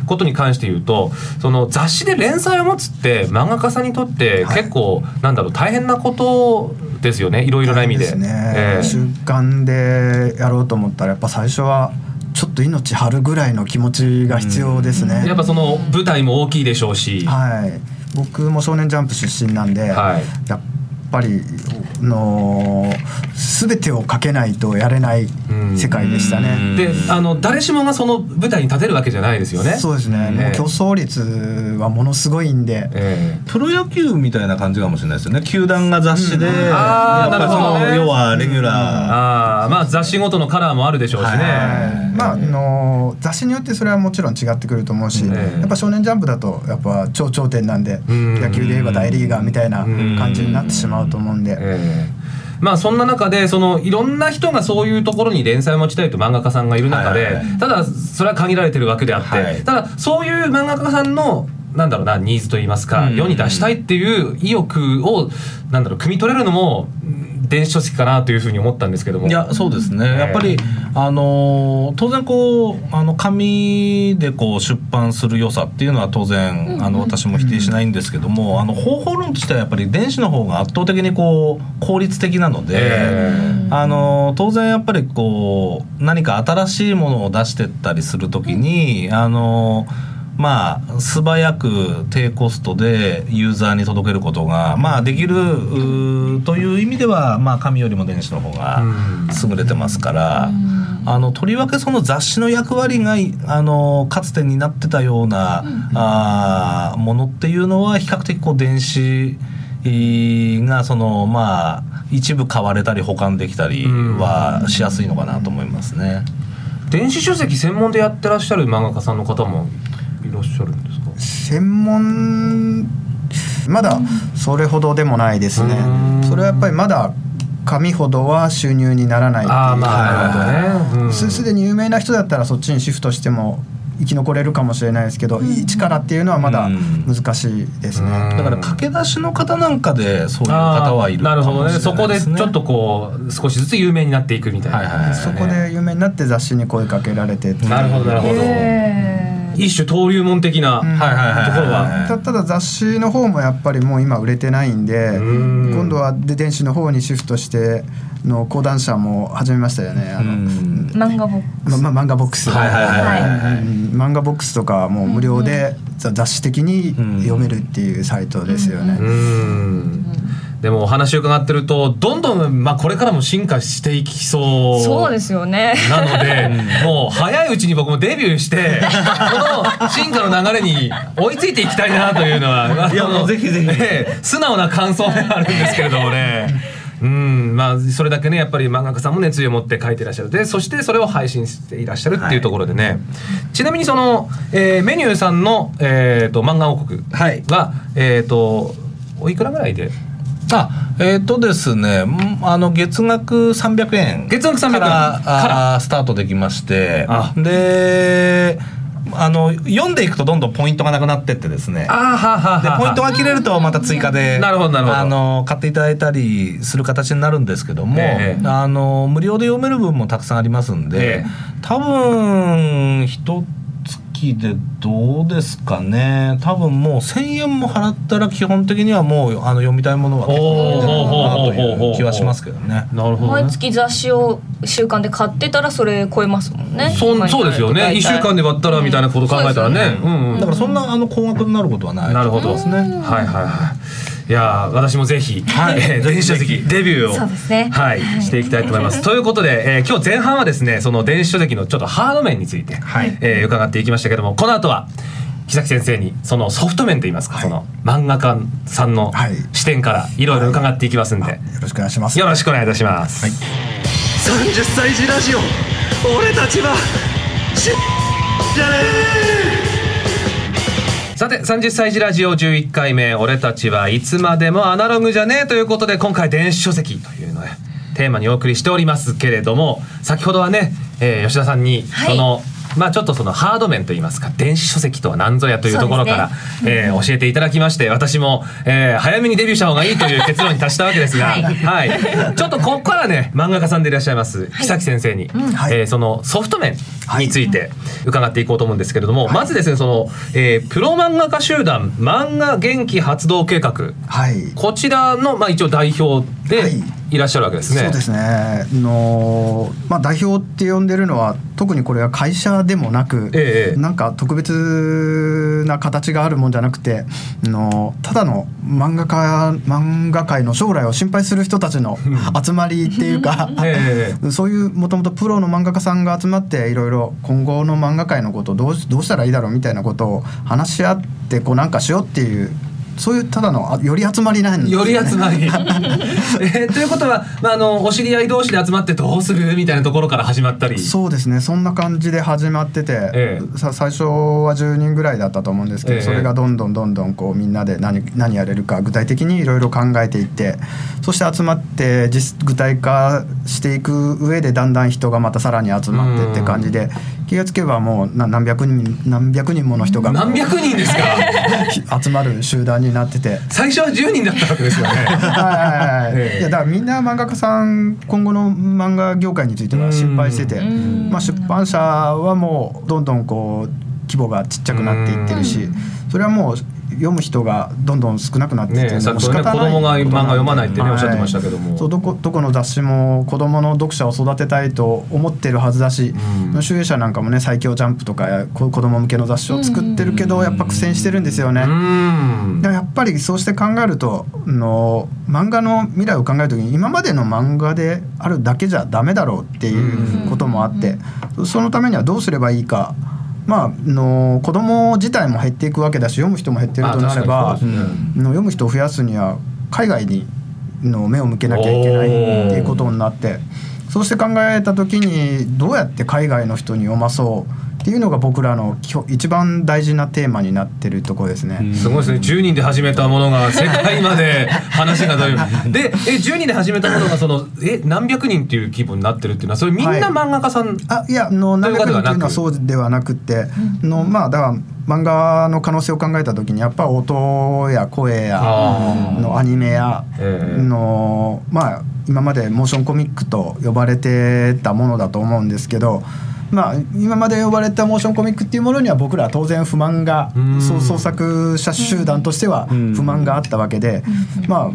Speaker 1: ことに関して言うとその雑誌で連載を持つって漫画家さんにとって
Speaker 4: はい
Speaker 1: 結構、なんだろう大変なことですよねいろいろな意味で。
Speaker 4: ですね、
Speaker 1: ええ
Speaker 4: 習慣でやろうと思ったらやっぱ最初はちょっと命張るぐらいの気持ちが必要ですね、
Speaker 1: やっぱその舞台も大きいでしょうし。
Speaker 4: はい僕も「少年ジャンプ」出身なんで、
Speaker 1: はい
Speaker 4: やっぱりの全てをかけないとやれない世界でしたね。
Speaker 1: であの誰しもがその舞台に立てるわけじゃないですよね。
Speaker 4: そうですね、もう競争率はものすごいんで、
Speaker 1: ええ。
Speaker 3: プロ野球みたいな感じかもしれないですよね。球団が雑誌で、
Speaker 1: あー
Speaker 3: やっその
Speaker 1: なるほどね。
Speaker 3: 要はレギュラー、
Speaker 1: ああまあ雑誌ごとのカラーもあるでしょうしね。
Speaker 3: はい。
Speaker 4: まああの雑誌によってそれはもちろん違ってくると思うし、
Speaker 1: ええ。
Speaker 4: やっぱ「少年ジャンプ」だとやっぱ超頂点なんで、
Speaker 1: ん。
Speaker 4: 野球で言えば大リーガーみたいな感じになってしまうと思うんで、
Speaker 1: ええまあそんな中でそのいろんな人がそういうところに連載を持ちたいと漫画家さんがいる中で、
Speaker 3: はいはいはい。
Speaker 1: ただそれは限られてるわけであって、
Speaker 3: はい。
Speaker 1: ただそういう漫画家さんのなんだろうなニーズといいますか、
Speaker 3: うん。
Speaker 1: 世に出したいっていう意欲をなんだろう汲み取れるのもうん電子書籍かなというふうに思ったんですけども。
Speaker 3: いやそうですね、
Speaker 1: ええ。
Speaker 3: やっぱりあのー当然こうあの紙でこう出版する良さっていうのは当然、あの私も否定しないんですけども、あの方法論としてはやっぱり電子の方が圧倒的にこう効率的なので、
Speaker 1: え
Speaker 3: あの当然やっぱりこう何か新しいものを出してったりするときにあのまあ素早く低コストでユーザーに届けることがまあできるという意味ではまあ紙よりも電子の方が優れてますから。あのとりわけその雑誌の役割があのかつてになってたような、あーものっていうのは比較的こう電子がそのまあ一部買われたり保管できたりはしやすいのかなと思いますね。
Speaker 1: 電子書籍専門でやってらっしゃる漫画家さんの方もいらっしゃるんですか？
Speaker 4: 専門まだそれほどでもないですね。
Speaker 1: うん。
Speaker 4: それはやっぱりまだ紙ほどは収入にならないっていう。
Speaker 1: ああまあなるほどね。うん。
Speaker 4: すすでに有名な人だったらそっちにシフトしても生き残れるかもしれないですけど、一からっていうのはまだ難しいですね、
Speaker 1: うん。
Speaker 3: だから駆け出しの方なんかでそういう方はいる
Speaker 1: なるほどね。そこでちょっとこう少しずつ有名になっていくみたいな、
Speaker 3: はいはいはい。
Speaker 4: そこで有名になって雑誌に声かけられてっていう。
Speaker 1: なるほどなるほど、
Speaker 2: え
Speaker 1: 一種登竜門的な、
Speaker 4: うん。
Speaker 3: はいはいはい
Speaker 1: ところは。
Speaker 4: たただ雑誌の方もやっぱりもう今売れてないんで
Speaker 1: うん。
Speaker 4: 今度はで電子の方にシフトしての講談社も始めましたよね。あの、
Speaker 2: 漫画ボック
Speaker 4: まま漫画ボックス、
Speaker 3: はいはいはいはい。はい
Speaker 4: うん。漫画ボックスとかもう無料でざ雑誌的に読めるっていうサイトですよね。
Speaker 1: うんでもお話を伺ってるとどんどん、まあ、これからも進化していきそう
Speaker 2: そうですよね。
Speaker 1: なのでもう早いうちに僕もデビューしてこの進化の流れに追いついていきたいなというのは [laughs]
Speaker 3: いやもうぜひぜひ。
Speaker 1: ええ素直な感想ではあるんですけれどもね。[laughs] うん。まあ、それだけねやっぱり漫画家さんも熱意を持って書いていらっしゃる。でそしてそれを配信していらっしゃるっていうところでね、ちなみにその、えーメニューさんの、えー、と漫画王国
Speaker 3: はい。
Speaker 1: は、えっ、とおいくらぐらいで
Speaker 3: あえっ、とですねんあの月額300円
Speaker 1: 月額300円
Speaker 3: からスタートできまして
Speaker 1: あ。
Speaker 3: であの読んでいくとどんどんポイントがなくなってってですね。でポイントが切れるとまた追加であの買っていただいたりする形になるんですけども、
Speaker 1: ええ。
Speaker 3: あの無料で読める分もたくさんありますんで、
Speaker 1: ええ。
Speaker 3: 多分一月でどうですかね。多分もう1,000円も払ったら基本的にはもうあの読みたいものは結構読めてるのかなという気はしますけどね。
Speaker 1: なるほど、ね。
Speaker 2: 毎、月雑誌を週間で買ってたらそれ超えますもんね。
Speaker 1: そそうですよね。1週間で割ったらみたいなこと考えたらね,、うん。うん
Speaker 3: だからそんなあの高額になることはない。
Speaker 1: なるほど。
Speaker 3: ですね。
Speaker 1: はいはいはいいやー私もぜひ、
Speaker 3: はい。
Speaker 1: えー電子書籍デビューを
Speaker 2: ね。
Speaker 1: はい、していきたいと思います。[laughs] ということで、えー今日前半はですねその電子書籍のちょっとハード面について、
Speaker 3: はい。
Speaker 1: えー伺っていきましたけどもこの後は木崎先生にそのソフト面といいますか、
Speaker 4: はい。
Speaker 1: その漫画家さんの
Speaker 4: はい。
Speaker 1: 視点からいろいろ伺っていきますんで、
Speaker 4: よろしくお願いします。
Speaker 1: よろしくお願いいたします。
Speaker 5: 30歳児ラジオ俺たちはしじゃね
Speaker 1: さて30歳児ラジオ11回目「俺たちはいつまでもアナログじゃねえ」ということで今回電子書籍というのでテーマにお送りしておりますけれども先ほどはね、えー吉田さんに
Speaker 2: はい。
Speaker 1: その、まあちょっとそのハード面といいますか電子書籍とは何ぞやというところから、
Speaker 2: そう
Speaker 1: えー教えていただきまして私も、えー早めにデビューした方がいいという結論に達したわけですが、
Speaker 2: はい。
Speaker 1: はい、ちょっとここからね漫画家さんでいらっしゃいます木崎先生に、
Speaker 4: はい。
Speaker 1: えーそのソフト面について伺っていこうと思うんですけれども、まずですねその、えープロ漫画家集団漫画元気発動計画。
Speaker 4: はい。
Speaker 1: こちらの、まあ、一応代表で
Speaker 4: はい
Speaker 1: いらっしゃるわけですね。
Speaker 4: そうですね。あの、まあ、代表って呼んでるのは特にこれは会社でもなく、
Speaker 1: ええ
Speaker 4: なんか特別な形があるもんじゃなくてあのただの漫画家漫画界の将来を心配する人たちの集まりっていうか、[laughs]
Speaker 1: え
Speaker 4: そういうもともとプロの漫画家さんが集まっていろいろ今後の漫画界のことをどうどうしたらいいだろうみたいなことを話し合ってこうなんかしようっていうそういうただのあより集まりなんね、
Speaker 1: より集まり、[laughs] えーということは、まあ、あのお知り合い同士で集まってどうするみたいなところから始まったり？
Speaker 4: そうですね。そんな感じで始まってて、
Speaker 1: ええ。
Speaker 4: さ最初は10人ぐらいだったと思うんですけど、
Speaker 1: ええ。
Speaker 4: それがどんどんどんどんこうみんなで何何やれるか具体的にいろいろ考えていってそして集まって実具体化していく上でだんだん人がまたさらに集まってって感じで気がつけばもうな何百人何百人もの人が
Speaker 1: 何百人ですか？[laughs]
Speaker 4: 集まる集団になってて。
Speaker 1: 最初は10人だったわけですよね。
Speaker 4: はいはいはい
Speaker 1: ええ。
Speaker 4: いやだからみんな漫画家さん今後の漫画業界については心配してて
Speaker 2: ん、
Speaker 4: まあ、出版社はもうどんどんこう規模がちっちゃくなっていってるしそれはもう読む人がどんどん少なくなってて
Speaker 1: ね
Speaker 4: もう仕方ない
Speaker 1: 子供が漫画読まないってねおっしゃってましたけども
Speaker 4: はいそうどこどこの雑誌も子供の読者を育てたいと思ってるはずだし、
Speaker 1: うん
Speaker 4: 集英社なんかもね「最強ジャンプ」とかこ子供向けの雑誌を作ってるけどやっぱ苦戦してるんですよね。
Speaker 1: うん
Speaker 4: やっぱりそうして考えるとあの漫画の未来を考える時に今までの漫画であるだけじゃダメだろうっていうこともあって、そのためにはどうすればいいか。まあ、あの子供自体も減っていくわけだし読む人も減ってるとなれば、
Speaker 1: ね。
Speaker 4: の読む人を増やすには海外にの目を向けなきゃいけないっていうことになってそうして考えた時にどうやって海外の人に読まそうっていうのが僕らのきょ一番大事なテーマになってるところですね。
Speaker 1: すごいですね。10人で始めたものが世界まで話が出るでえ10人で始めたものがその [laughs] え何百人っていう規模になってるっていうのはそれみんな
Speaker 4: はい。
Speaker 1: 漫画家さん、
Speaker 4: あいやあ
Speaker 1: いう
Speaker 4: 何百人というのは
Speaker 1: ことではなく
Speaker 4: そうではなくて、のまあだから漫画の可能性を考えた時にやっぱ音や声やのアニメや
Speaker 1: ええ。
Speaker 4: のまあ今までモーションコミックと呼ばれてたものだと思うんですけど。まあ、今まで呼ばれたモーションコミックっていうものには僕らは当然不満が創作者集団としては不満があったわけでまあ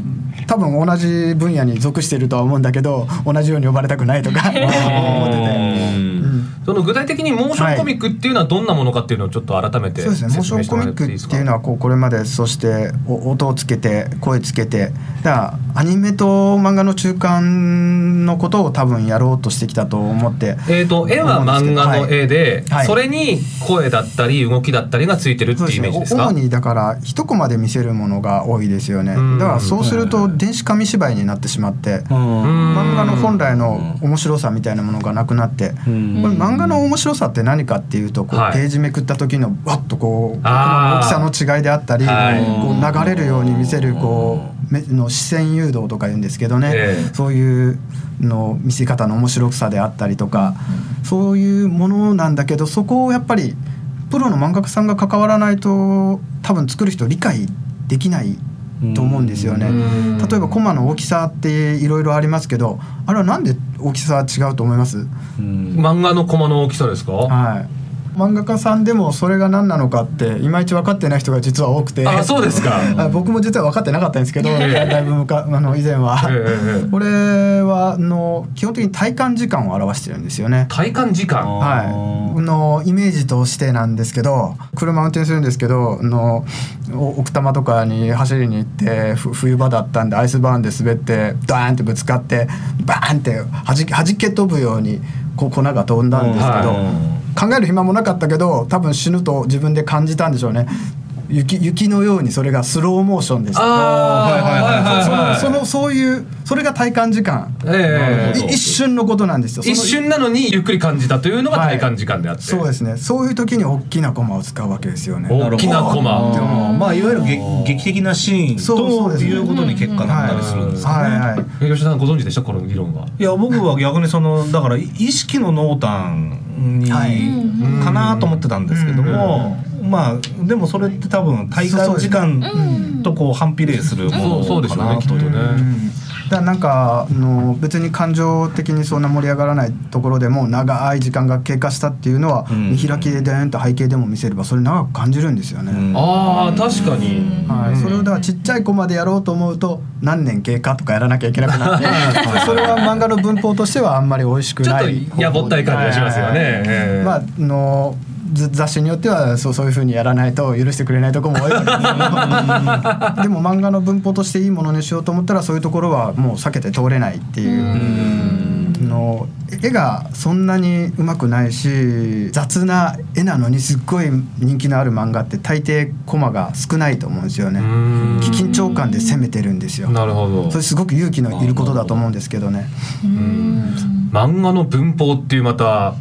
Speaker 4: 多分同じ分野に属してるとは思うんだけど同じように呼ばれたくないとか [laughs] 思ってて。うん
Speaker 1: その具体的にモーションコミックっていうのはどんなものかっていうのをちょっと改めて
Speaker 4: そうですね。モーションコミックっていうのはこうこれまでそしてお音をつけて声つけて。だからアニメと漫画の中間のことを多分やろうとしてきたと思って
Speaker 1: えー、と絵は漫画の絵で、
Speaker 4: はい。
Speaker 1: それに声だったり動きだったりがついてるっていうイメージですか？
Speaker 4: 主にだから一コマで見せるものが多いですよね。
Speaker 1: うん。
Speaker 4: だからそうすると電子紙芝居になってしまって
Speaker 1: うん。
Speaker 4: 漫画の本来の面白さみたいなものがなくなってこれ漫画の面白さって何かっていうとこう
Speaker 1: はい。
Speaker 4: ページめくった時のわっとこう大きさの違いであったり
Speaker 1: はい。
Speaker 4: こう流れるように見せるこう目の視線誘導とか言うんですけどね、
Speaker 1: ええ。
Speaker 4: そういうの見せ方の面白さであったりとか、そういうものなんだけどそこをやっぱりプロの漫画家さんが関わらないと多分作る人理解できないと思うんですよね。
Speaker 1: うん。
Speaker 4: 例えばコマの大きさっていろいろありますけどあれはなんで大きさ違うと思います？
Speaker 1: 漫画のコマの大きさですか？
Speaker 4: はい漫画家さんでもそれが何なのかっていまいち分かってない人が実は多くて。
Speaker 1: あそうですか。[laughs]
Speaker 4: あ僕も実は分かってなかったんですけどだいぶむかあの以前は、これはあの基本的に体感時間を表してるんですよね。
Speaker 1: 体感時間？
Speaker 4: はい、のイメージとしてなんですけど車運転するんですけどあのお奥多摩とかに走りに行ってふ冬場だったんでアイスバーンで滑ってダーンってぶつかってバーンってはじはじけ飛ぶようにこう粉が飛んだんですけど、
Speaker 1: は
Speaker 4: 考える暇もなかったけど多分死ぬと自分で感じたんでしょうね。雪雪のようにそれがスローモーションでした
Speaker 1: ああはいはいはいはい
Speaker 4: そのそういうそれが体感時間。
Speaker 1: ええ。
Speaker 4: い一瞬のことなんですよ。
Speaker 1: 一瞬なのにゆっくり感じたというのが体感時間であって、
Speaker 4: そうですね。そういう時に大きなコマを使うわけですよね。
Speaker 1: 大きなコ
Speaker 3: まあいわゆる劇劇的なシーン
Speaker 4: そうそうですね。
Speaker 3: ということに結果なったりするんですかね。
Speaker 4: はいはい。
Speaker 1: え吉田さんご存知でした？この議論は。い
Speaker 3: や僕は逆にそのだから意識の濃淡に
Speaker 4: はい。
Speaker 3: かなと思ってたんですけども、まあでもそれって多分体感時間とこう反比例するも
Speaker 1: そうそうでしょう。
Speaker 3: のかなという
Speaker 1: ねきっとね。
Speaker 4: うん。だからなんかあの別に感情的にそんな盛り上がらないところでも長い時間が経過したっていうのは、
Speaker 3: うん。
Speaker 4: 見開きでデーンと背景でも見せればそれ長く感じるんですよね。
Speaker 3: うん。
Speaker 1: ああ確かに、
Speaker 4: はい、それをだからちっちゃいコマでやろうと思うと何年経過とかやらなきゃいけなくなって。[laughs] それは漫画の文法としてはあんまり美味しく
Speaker 1: ちょっと
Speaker 4: ない
Speaker 1: やぼったい感じがしますよね。
Speaker 4: まああのず雑誌によってはそうそういうふうにやらないと許してくれないところも多い。わけですけどでも漫画の文法としていいものにしようと思ったらそういうところはもう避けて通れないっていう。の絵がそんなにうまくないし雑な絵なのにすっごい人気のある漫画って大抵コマが少ないと思うんですよね。
Speaker 1: ん。
Speaker 4: 緊張感で攻めてるんですよ。
Speaker 1: なるほど。
Speaker 4: それすごく勇気のいることだと思うんですけどね
Speaker 1: 漫画の文法っていうまた
Speaker 4: は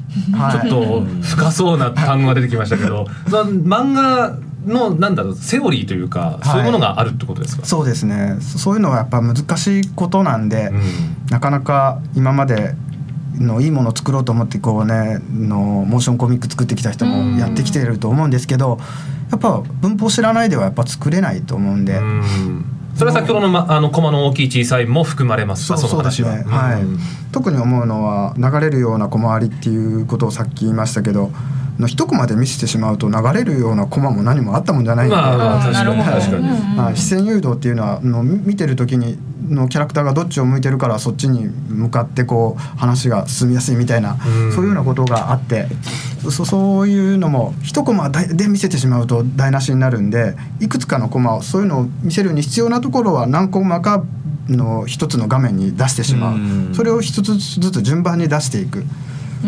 Speaker 4: い。
Speaker 1: ちょっと深そうな単語が出てきましたけど、その漫画のなんだろうセオリーというか、
Speaker 4: い。
Speaker 1: そういうものがあるってことですか？
Speaker 4: そうですね。そそういうのはやっぱ難しいことなんで、
Speaker 1: うん。
Speaker 4: なかなか今までのいいものを作ろうと思ってこうねのモーションコミック作ってきた人もやってきてると思うんですけどやっぱ文法知らないではやっぱ作れないと思うんで。
Speaker 1: うんそれは先ほどの,、ま、あのコマの大きい小さいも含まれますか？
Speaker 4: そうそうですね、
Speaker 1: は。
Speaker 4: はい。
Speaker 1: うん
Speaker 4: 特に思うのは流れるような小回りっていうことをさっき言いましたけどの一コマで見せてしまうと流れるようなコマも何もあったもんじゃないんで、
Speaker 1: まあまあ確かに。
Speaker 2: なるほど。
Speaker 1: 確かに。
Speaker 4: はい、視線誘導っていうのはあのみ見てる時にのキャラクターがどっちを向いてるからそっちに向かってこう話が進みやすいみたいな
Speaker 1: うん。
Speaker 4: そういうようなことがあってそそういうのも一コマでで見せてしまうと台無しになるんでいくつかのコマをそういうのを見せるに必要なところは何コマかの一つの画面に出してしまう。
Speaker 3: うん。
Speaker 4: それを一つずつ順番に出していく。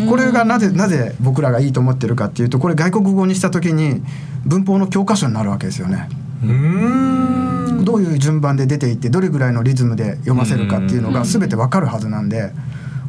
Speaker 4: これがなぜなぜ僕らがいいと思ってるかっていうとこれ外国語にした時に文法の教科書になるわけですよね。
Speaker 1: う
Speaker 4: どういう順番で出ていってどれぐらいのリズムで読ませるかっていうのが全てわかるはずなんで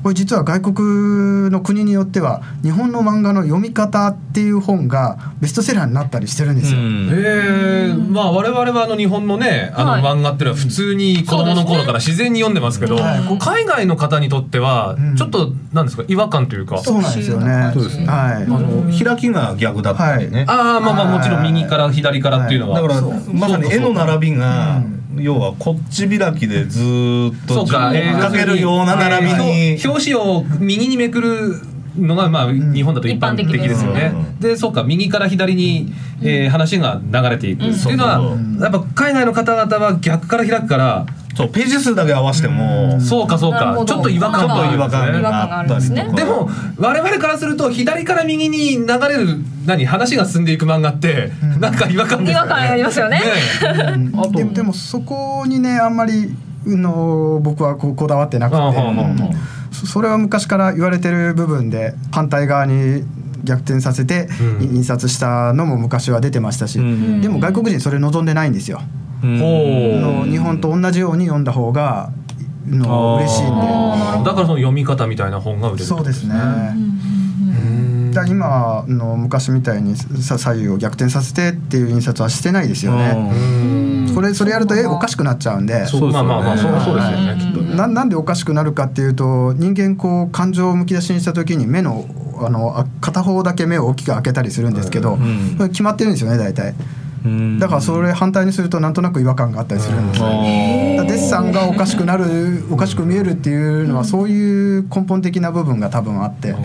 Speaker 4: これ実は外国の国によっては日本の漫画の読み方っていう本がベストセラーになったりしてるんですよ。
Speaker 1: ええまあ我々はあの日本のねあの
Speaker 2: はい。
Speaker 1: 漫画っていうのは普通に子供の頃から自然に読んでますけど、
Speaker 4: はい。
Speaker 1: 海外の方にとっては
Speaker 4: うん。
Speaker 1: ちょっとなんですか違和感というか、
Speaker 4: そうなんですよね。
Speaker 3: そうですね。
Speaker 4: はい。
Speaker 3: あの開きが逆だったりね、
Speaker 1: ああまあまあもちろん右から左からっていうのは、
Speaker 3: だからまさに絵の並びが、
Speaker 4: うん
Speaker 3: 要はこっち開きでずーっと
Speaker 1: そうか、
Speaker 3: 追っかけるような並びに、
Speaker 1: 表紙を右にめくるのがまあ日本だと一般的ですよね。
Speaker 3: うん
Speaker 1: でそうか右から左に、えー話が流れていくっていうのは、
Speaker 3: うん。
Speaker 1: やっぱ海外の方々は逆から開くから、
Speaker 3: そうページ数だけ合わせても、
Speaker 1: そうかそうか。ちょっと違和感
Speaker 3: と違和感
Speaker 1: ね。
Speaker 3: があったりとか
Speaker 2: ですね。
Speaker 1: でも我々からすると左から右に流れる何話が進んでいく漫画って、なんか違和感ですよね。
Speaker 2: 違和感ありますよね。
Speaker 4: うん。
Speaker 1: あと
Speaker 4: ででもそこにねあんまりの僕はこうこだわってなくて、それは昔から言われてる部分で反対側に逆転させて
Speaker 1: うん
Speaker 4: 印刷したのも昔は出てましたし、
Speaker 3: うん
Speaker 4: でも外国人それ望んでないんですよ。の日本と同じように読んだ方がの嬉しいん
Speaker 2: あ
Speaker 1: だからその読み方みたいな本が売れ
Speaker 4: で
Speaker 1: る
Speaker 4: そうですね。
Speaker 1: うん
Speaker 4: だ今の昔みたいにさ左右を逆転させてっていう印刷はしてないですよね。
Speaker 1: うん
Speaker 4: これそれやると絵おかしくなっちゃうんで。
Speaker 1: そうまあまあまあそうそうですよねきっとね。
Speaker 4: ななんでおかしくなるかっていうと人間こう感情をむき出しにした時に目のあのあ片方だけ目を大きく開けたりするんですけど、決まってるんですよね大体。
Speaker 3: うん。
Speaker 4: だからそれ反対にするとなんとなく違和感があったりするんですよ、
Speaker 3: あー。
Speaker 4: だからデッサンがおかしくなるおかしく見えるっていうのはそういう根本的な部分が多分あって、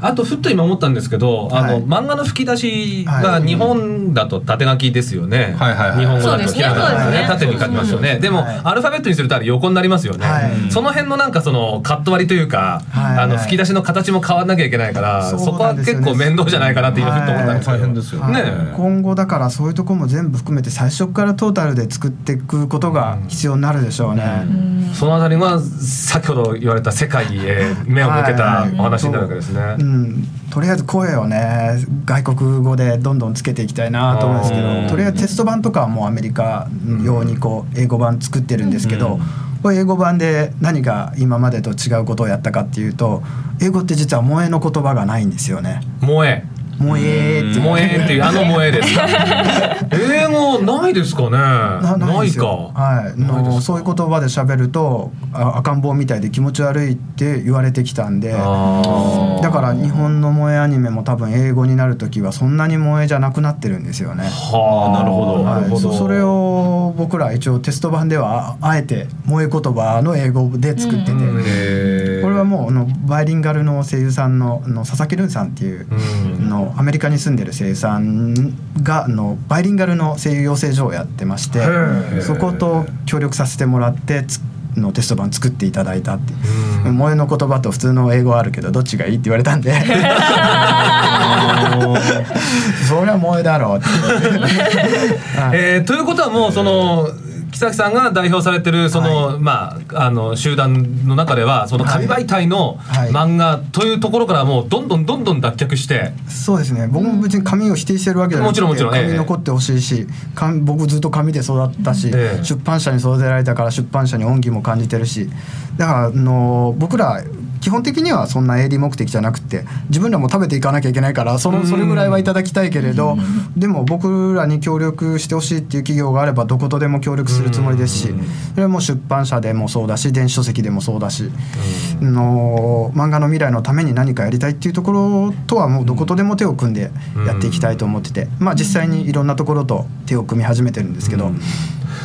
Speaker 1: あとふっと今思ったんですけど、あの、
Speaker 4: はい。
Speaker 1: 漫画の吹き出しが
Speaker 4: はい。
Speaker 1: 日本だと縦書きですよね。
Speaker 3: はいはいはい。
Speaker 1: 日本語だとひらがな
Speaker 2: そうですね。
Speaker 1: 縦に書きますよね。でも、
Speaker 4: はい。
Speaker 1: アルファベットにするとあれ横になりますよね。
Speaker 4: はい。
Speaker 1: その辺のなんかそのカット割りというか、
Speaker 4: はい。
Speaker 1: あの吹き出しの形も変わんなきゃいけないから、
Speaker 4: そ
Speaker 1: こは結構面倒じゃないかなって今ふっと思ったんですけど。
Speaker 3: 大変ですよね。
Speaker 1: ね
Speaker 4: 今後だからそういうところも全部含めて最初からトータルで作っていくことが必要になるでしょうね。
Speaker 1: そのあたりは先ほど言われた世界へ目を向けたお話になるわけですね。
Speaker 4: うん、とりあえず声をね外国語でどんどんつけていきたいなと思うんですけどとりあえずテスト版とかはもうアメリカ用にこう英語版作ってるんですけど、これ英語版で何が今までと違うことをやったかっていうと英語って実は萌えの言葉がないんですよね。
Speaker 1: 萌え
Speaker 4: 萌えって
Speaker 1: 萌えっていうあの萌えですか？英語ないですかね？
Speaker 4: なない
Speaker 1: か
Speaker 4: よ。はい、のそういう言葉で喋るとあ赤ん坊みたいで気持ち悪いって言われてきたんでだから日本の萌えアニメも多分英語になる時はそんなに萌えじゃなくなってるんですよね。
Speaker 1: はあ
Speaker 3: なるほど
Speaker 4: はい、そそれを僕ら一応テスト版ではああえて萌え言葉の英語で作ってて、
Speaker 1: へー。
Speaker 4: これはもうあのバイリンガルの声優さんのあの佐々木瑠さんっていう、
Speaker 1: うん。
Speaker 4: のアメリカに住んでる声優さんがあのバイリンガルの声優養成所をやってまして
Speaker 1: ー。
Speaker 4: そこと協力させてもらってつのテスト版作っていただいたって萌えの言葉と普通の英語あるけどどっちがいいって言われたんで。[laughs] [laughs] そりゃ萌えだろうって。[laughs] はい。
Speaker 1: えーということはもうその木崎さんが代表されてるその、まああの集団の中ではその紙媒体の
Speaker 4: はい。
Speaker 1: 漫画というところからもうどんどんどんどん脱却して、
Speaker 4: そうですね。僕も別に紙を否定してるわけじゃなくて
Speaker 1: もちろんもちろんええ。
Speaker 4: 紙残ってほしいし紙僕ずっと紙で育ったし、
Speaker 1: ええ。
Speaker 4: 出版社に育てられたから出版社に恩義も感じてるし。だからあの僕ら基本的にはそんな営利目的じゃなくて自分らも食べていかなきゃいけないからそのそれぐらいはいただきたいけれどでも僕らに協力してほしいっていう企業があればどことでも協力するつもりですしそれはもう出版社でもそうだし電子書籍でもそうだしあの漫画の未来のために何かやりたいっていうところとはもうどことでも手を組んでやっていきたいと思っててまあ実際にいろんなところと手を組み始めてるんですけど。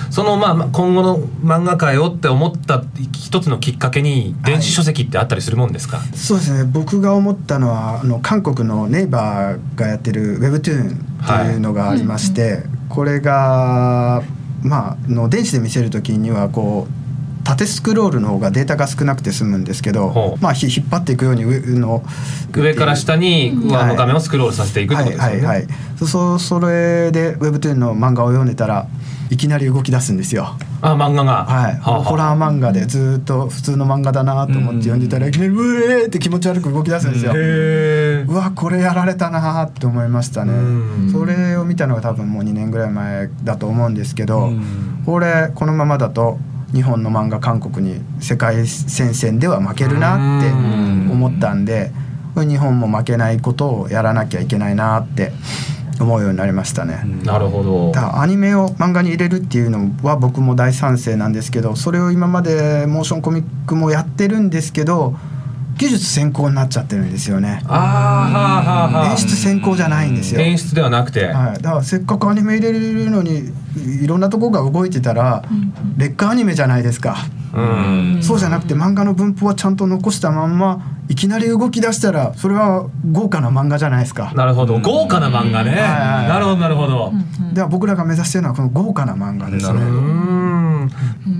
Speaker 1: そのまあまあ今後の漫画界をって思った一つのきっかけに電子書籍ってあったりするもんですか、
Speaker 4: そうですね。僕が思ったのはあの韓国のネイバーがやってる Webtoon っていうのがありまして、これがまああの電子で見せる時にはこう縦スクロールの方がデータが少なくて済むんですけ
Speaker 1: ほ
Speaker 4: ど
Speaker 1: う。
Speaker 4: まあひ引っ張っていくように上の
Speaker 1: 上から下に上の画面をスクロールさせていくってことですよね、
Speaker 4: はいはいはいそそそれで Webtoon の漫画を読んでたらいきなり動き出すんですよ。
Speaker 1: あ漫画が。
Speaker 4: はい、
Speaker 1: はあはあ。
Speaker 4: ホラー漫画でずっと普通の漫画だなと思って読んでたらいきなり「うえー!」って気持ち悪く動き出すんですよ。
Speaker 1: へ
Speaker 4: うわこれやられたなって思いましたね。
Speaker 1: うん。
Speaker 4: それを見たのが多分もう2年ぐらい前だと思うんですけどこれこのままだと日本の漫画韓国に世界戦線では負けるなって思ったんで日本も負けないことをやらなきゃいけないなって思うようになりましたね。
Speaker 1: えなるほど
Speaker 4: だアニメを漫画に入れるっていうのは僕も大賛成なんですけどそれを今までモーションコミックもやってるんですけど技術先行になっちゃってるんですよね。
Speaker 1: あーはあはあはあ
Speaker 4: 演出先行じゃないんですよ。
Speaker 1: 演出ではなくて、
Speaker 4: はい、だからせっかくアニメ入れるのにいろんなとこが動いてたら劣化アニメじゃないですか、
Speaker 1: うん。
Speaker 4: そうじゃなくて漫画の分布はちゃんと残したまんまいきなり動き出したらそれは豪華な漫画じゃないですか。
Speaker 1: なるほど。豪華な漫画ね、
Speaker 4: はいはい
Speaker 1: なるほどなるほど。
Speaker 4: では僕らが目指してるのはこの豪華な漫画ですね。
Speaker 1: うん。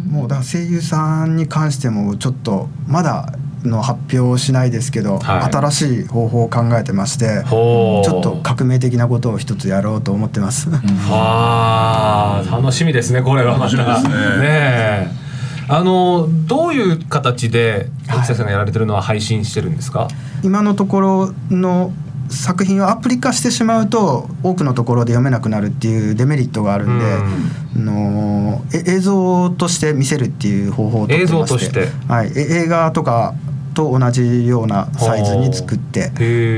Speaker 4: もうだから声優さんに関してもちょっとまだの発表をしないですけど、
Speaker 1: はい。
Speaker 4: 新しい方法を考えてましてちょっと革命的なことを一つやろうと思ってます。[laughs]
Speaker 1: はあ楽しみですねこれはまた。ね。え。あのどういう形で
Speaker 4: はい
Speaker 1: 木崎さんがやられてるのは配信してるんですか、
Speaker 4: 今のところの作品をアプリ化してしまうと多くのところで読めなくなるっていうデメリットがあるんで、あのえ映像として見せるっていう方法をとってまして。
Speaker 1: 映像として。
Speaker 4: はい、え映画とかと同じようなサイズに作って、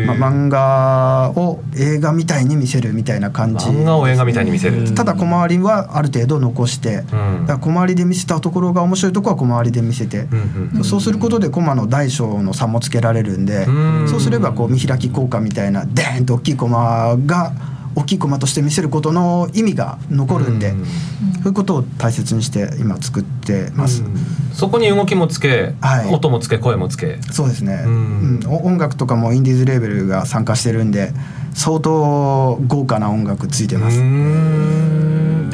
Speaker 4: まあ、漫画を映画みたいに見せるみたいな感じ。
Speaker 1: 漫画を映画みたいに見せる、
Speaker 4: ただ小回りはある程度残して、だから小回りで見せたところが面白いところは小回りで見せて、
Speaker 1: うんうん
Speaker 4: そうすることでコマの大小の差もつけられるんで、
Speaker 1: うん。
Speaker 4: そうすればこう見開き効果みたいなデーンと大きいコマが大きいコマとして見せることの意味が残るんで、
Speaker 1: うん。
Speaker 4: そういうことを大切にして今作ってます。
Speaker 1: そこに動きもつけ、
Speaker 4: はい。
Speaker 1: 音もつけ声もつけ。
Speaker 4: そうですね、
Speaker 1: う
Speaker 4: うん。音楽とかもインディーズレーベルが参加してるんで相当豪華な音楽ついてます。
Speaker 1: うーん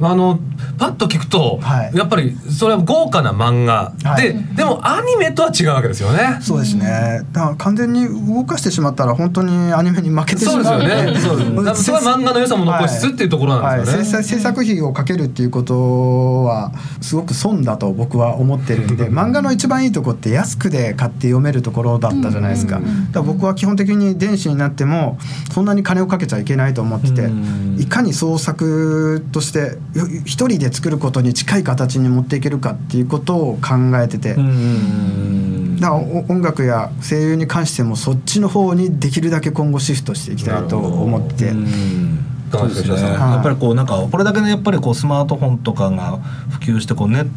Speaker 1: あのパッと聞くと、
Speaker 4: はい
Speaker 1: やっぱりそれは豪華な漫画、
Speaker 4: はい
Speaker 1: ででもアニメとは違うわけですよね。
Speaker 4: そうですね。だから完全に動かしてしまったら本当にアニメに負けてしま
Speaker 1: そう
Speaker 4: う
Speaker 1: ですよね。そうです。それは漫画の良さも残しつつっていうところなんですよね。
Speaker 4: はい、制作費をかけるっていうことはすごく損だと僕は思ってるんで漫画の一番いいとこって安くで買って読めるところだったじゃないですか,、だから僕は基本的に電子になってもそんなに金をかけちゃいけないと思ってて
Speaker 3: うん
Speaker 4: いかに創作としてよ一人で作ることに近い形に持っていけるかっていうことを考えてて。
Speaker 3: うん
Speaker 4: だからお音楽や声優に関してもそっちの方にできるだけ今後シフトしていきたいと思って。
Speaker 3: やっぱりこうなんかこれだけねやっぱりこうスマートフォンとかが普及してこうネッ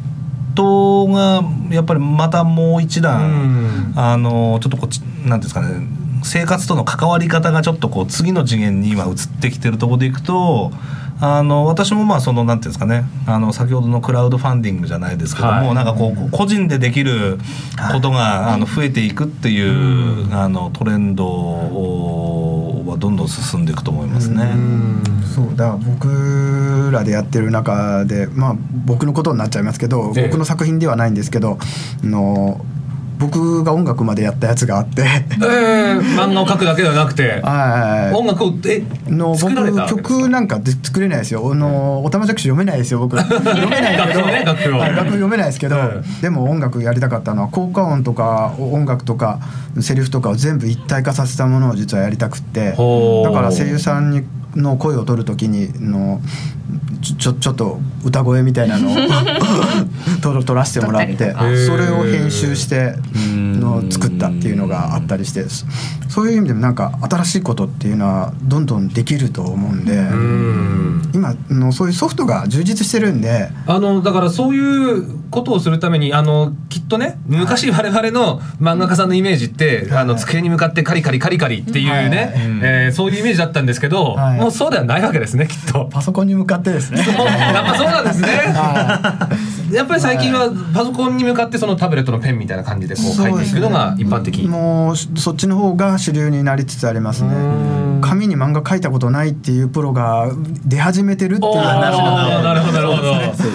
Speaker 3: トがやっぱりまたもう一段、あのちょっとこっちなんですかね生活との関わり方がちょっとこう次の次元に今移ってきてるところでいくと。あの私もまあそのなんていうんですかね。あの先ほどのクラウドファンディングじゃないですけども、
Speaker 1: はい。
Speaker 3: なんかこう個人でできることが、あの増えていくっていう、あのトレンドはどんどん進んでいくと思いますね。
Speaker 4: そうだから僕らでやってる中でまあ僕のことになっちゃいますけど、
Speaker 1: ええ。
Speaker 4: 僕の作品ではないんですけどあの僕が音楽までやったやつがあって。
Speaker 1: えー、漫画を描くだけではなくて、
Speaker 4: はい
Speaker 1: 音楽をえ
Speaker 4: の僕
Speaker 1: 作られた
Speaker 4: 曲なんかで作れないですよ。あのおたまじゃくし読めないですよ僕 [laughs] 読めないけど。
Speaker 1: ね楽譜
Speaker 4: 読めないですけど、
Speaker 1: うん。
Speaker 4: でも音楽やりたかったのは効果音とか音楽とかセリフとかを全部一体化させたものを実はやりたくって。だから声優さんにの声を取る時にのちょちょっと歌声みたいなのを [laughs] 取取らせてもらってそれを編集しての作ったっていうのがあったりしてそそういう意味でもなんか新しいことっていうのはどんどんできると思うんで
Speaker 1: うん。
Speaker 4: 今のそういうソフトが充実してるんで
Speaker 1: あのだからそういうことをするためにあのきっとね昔我々の漫画家さんのイメージって、あの机に向かってカリカリカリカリっていうね、
Speaker 4: はい。
Speaker 1: えーそういうイメージだったんですけど、
Speaker 4: はい。
Speaker 1: もうそうではないわけですねきっと。
Speaker 4: パソコンに向かってですね。
Speaker 1: そうなんですね。
Speaker 4: は
Speaker 1: やっぱり最近はパソコンに向かってそのタブレットのペンみたいな感じでこう書いていくのが一般的。
Speaker 4: もうそっちの方が主流になりつつありますね。
Speaker 1: うん
Speaker 4: 紙に漫画描いたことないっていうプロが出始めてるっていう話なんで
Speaker 1: なるほどなるほど。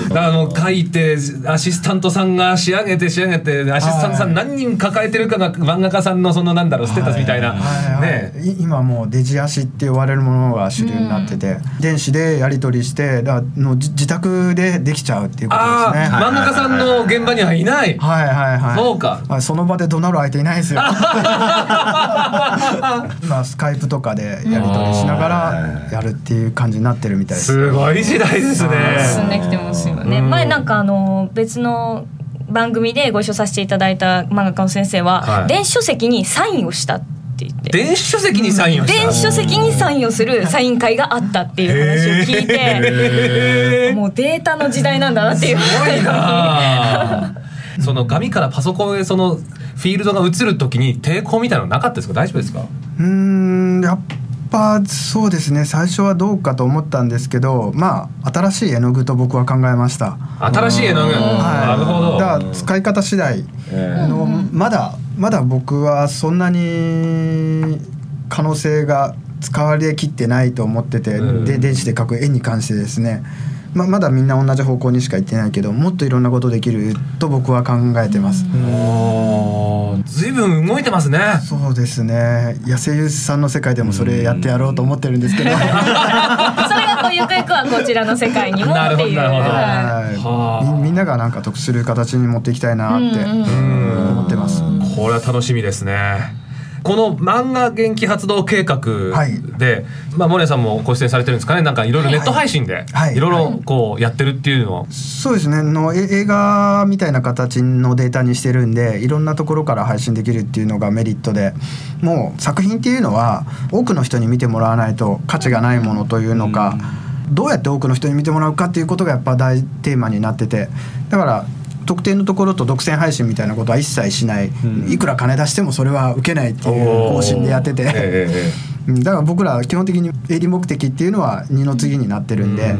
Speaker 1: だからもう書いてアシスタントさんが仕上げて仕上げてアシスタントさん何人抱えてるかが漫画家さんのそのなんだろうステータスみたいな
Speaker 4: はいはい
Speaker 1: ね。
Speaker 4: い今もうデジ足って呼ばれるものが主流になってて、電子でやり取りしてだのじ自宅でできちゃうっていうこと
Speaker 1: あ
Speaker 4: ですね。
Speaker 1: あ漫画家さんの現場にはいない。
Speaker 4: はいはいはい。
Speaker 1: そうか
Speaker 4: はいその場で怒鳴る相手いないですよ。[laughs] [laughs] まあスカイプとかでやり取りしながらやるっていう感じになってるみたいです。
Speaker 1: すごい時代です
Speaker 2: 進んで
Speaker 1: ね。
Speaker 2: きてますよね。
Speaker 1: うん
Speaker 2: 前なんかあの別の番組でご一緒させていただいた漫画家の先生は、
Speaker 1: はい
Speaker 2: 電子書籍にサインをしたって言って。
Speaker 1: 電子書籍にサインをした？
Speaker 2: 電子書籍にサインをするサイン会があったっていう話を聞いて、[laughs] もうデータの時代なんだなっていう。
Speaker 1: すごいなあ。[laughs] その紙からパソコンへそのフィールドが移るときに抵抗みたいなのなかったですか？大丈夫ですか？
Speaker 4: うーんやっぱそうですね。最初はどうかと思ったんですけどまあ新しい絵の具と僕は考えました。
Speaker 1: 新しい絵の具。なるほど。
Speaker 4: だから使い方次第のまだまだ僕はそんなに可能性が使われきってないと思ってて、
Speaker 1: うん。
Speaker 4: で電子で描く絵に関してですねままだみんな同じ方向にしか行ってないけどもっといろんなことできると僕は考えてます。
Speaker 1: ずいぶん動いてますね。
Speaker 4: そうですね。野生優さんの世界でもそれやってやろうと思ってるんですけど。[laughs]
Speaker 2: それがこうゆくゆくはこちらの世界にもっていう。は
Speaker 4: はい。
Speaker 1: はあ。
Speaker 4: みみんながなんか得する形に持っていきたいなって思ってます。
Speaker 1: これは楽しみですねこの漫画元気発動計画で、まあモネさんもご出演されてるんですかね。なんかいろいろネット配信で
Speaker 4: はい。
Speaker 1: い。ろいろこうやってるっていうのを
Speaker 4: そうですね。のえ映画みたいな形のデータにしてるんでいろんなところから配信できるっていうのがメリットでもう作品っていうのは多くの人に見てもらわないと価値がないものというのか、どうやって多くの人に見てもらうかっていうことがやっぱ大テーマになっててだから特定のところと独占配信みたいなことは一切しない、いくら金出してもそれは受けないっていう方針でやってて。
Speaker 1: ええええ。[laughs]
Speaker 4: うん。だから僕ら基本的に営利目的っていうのは二の次になってるんで、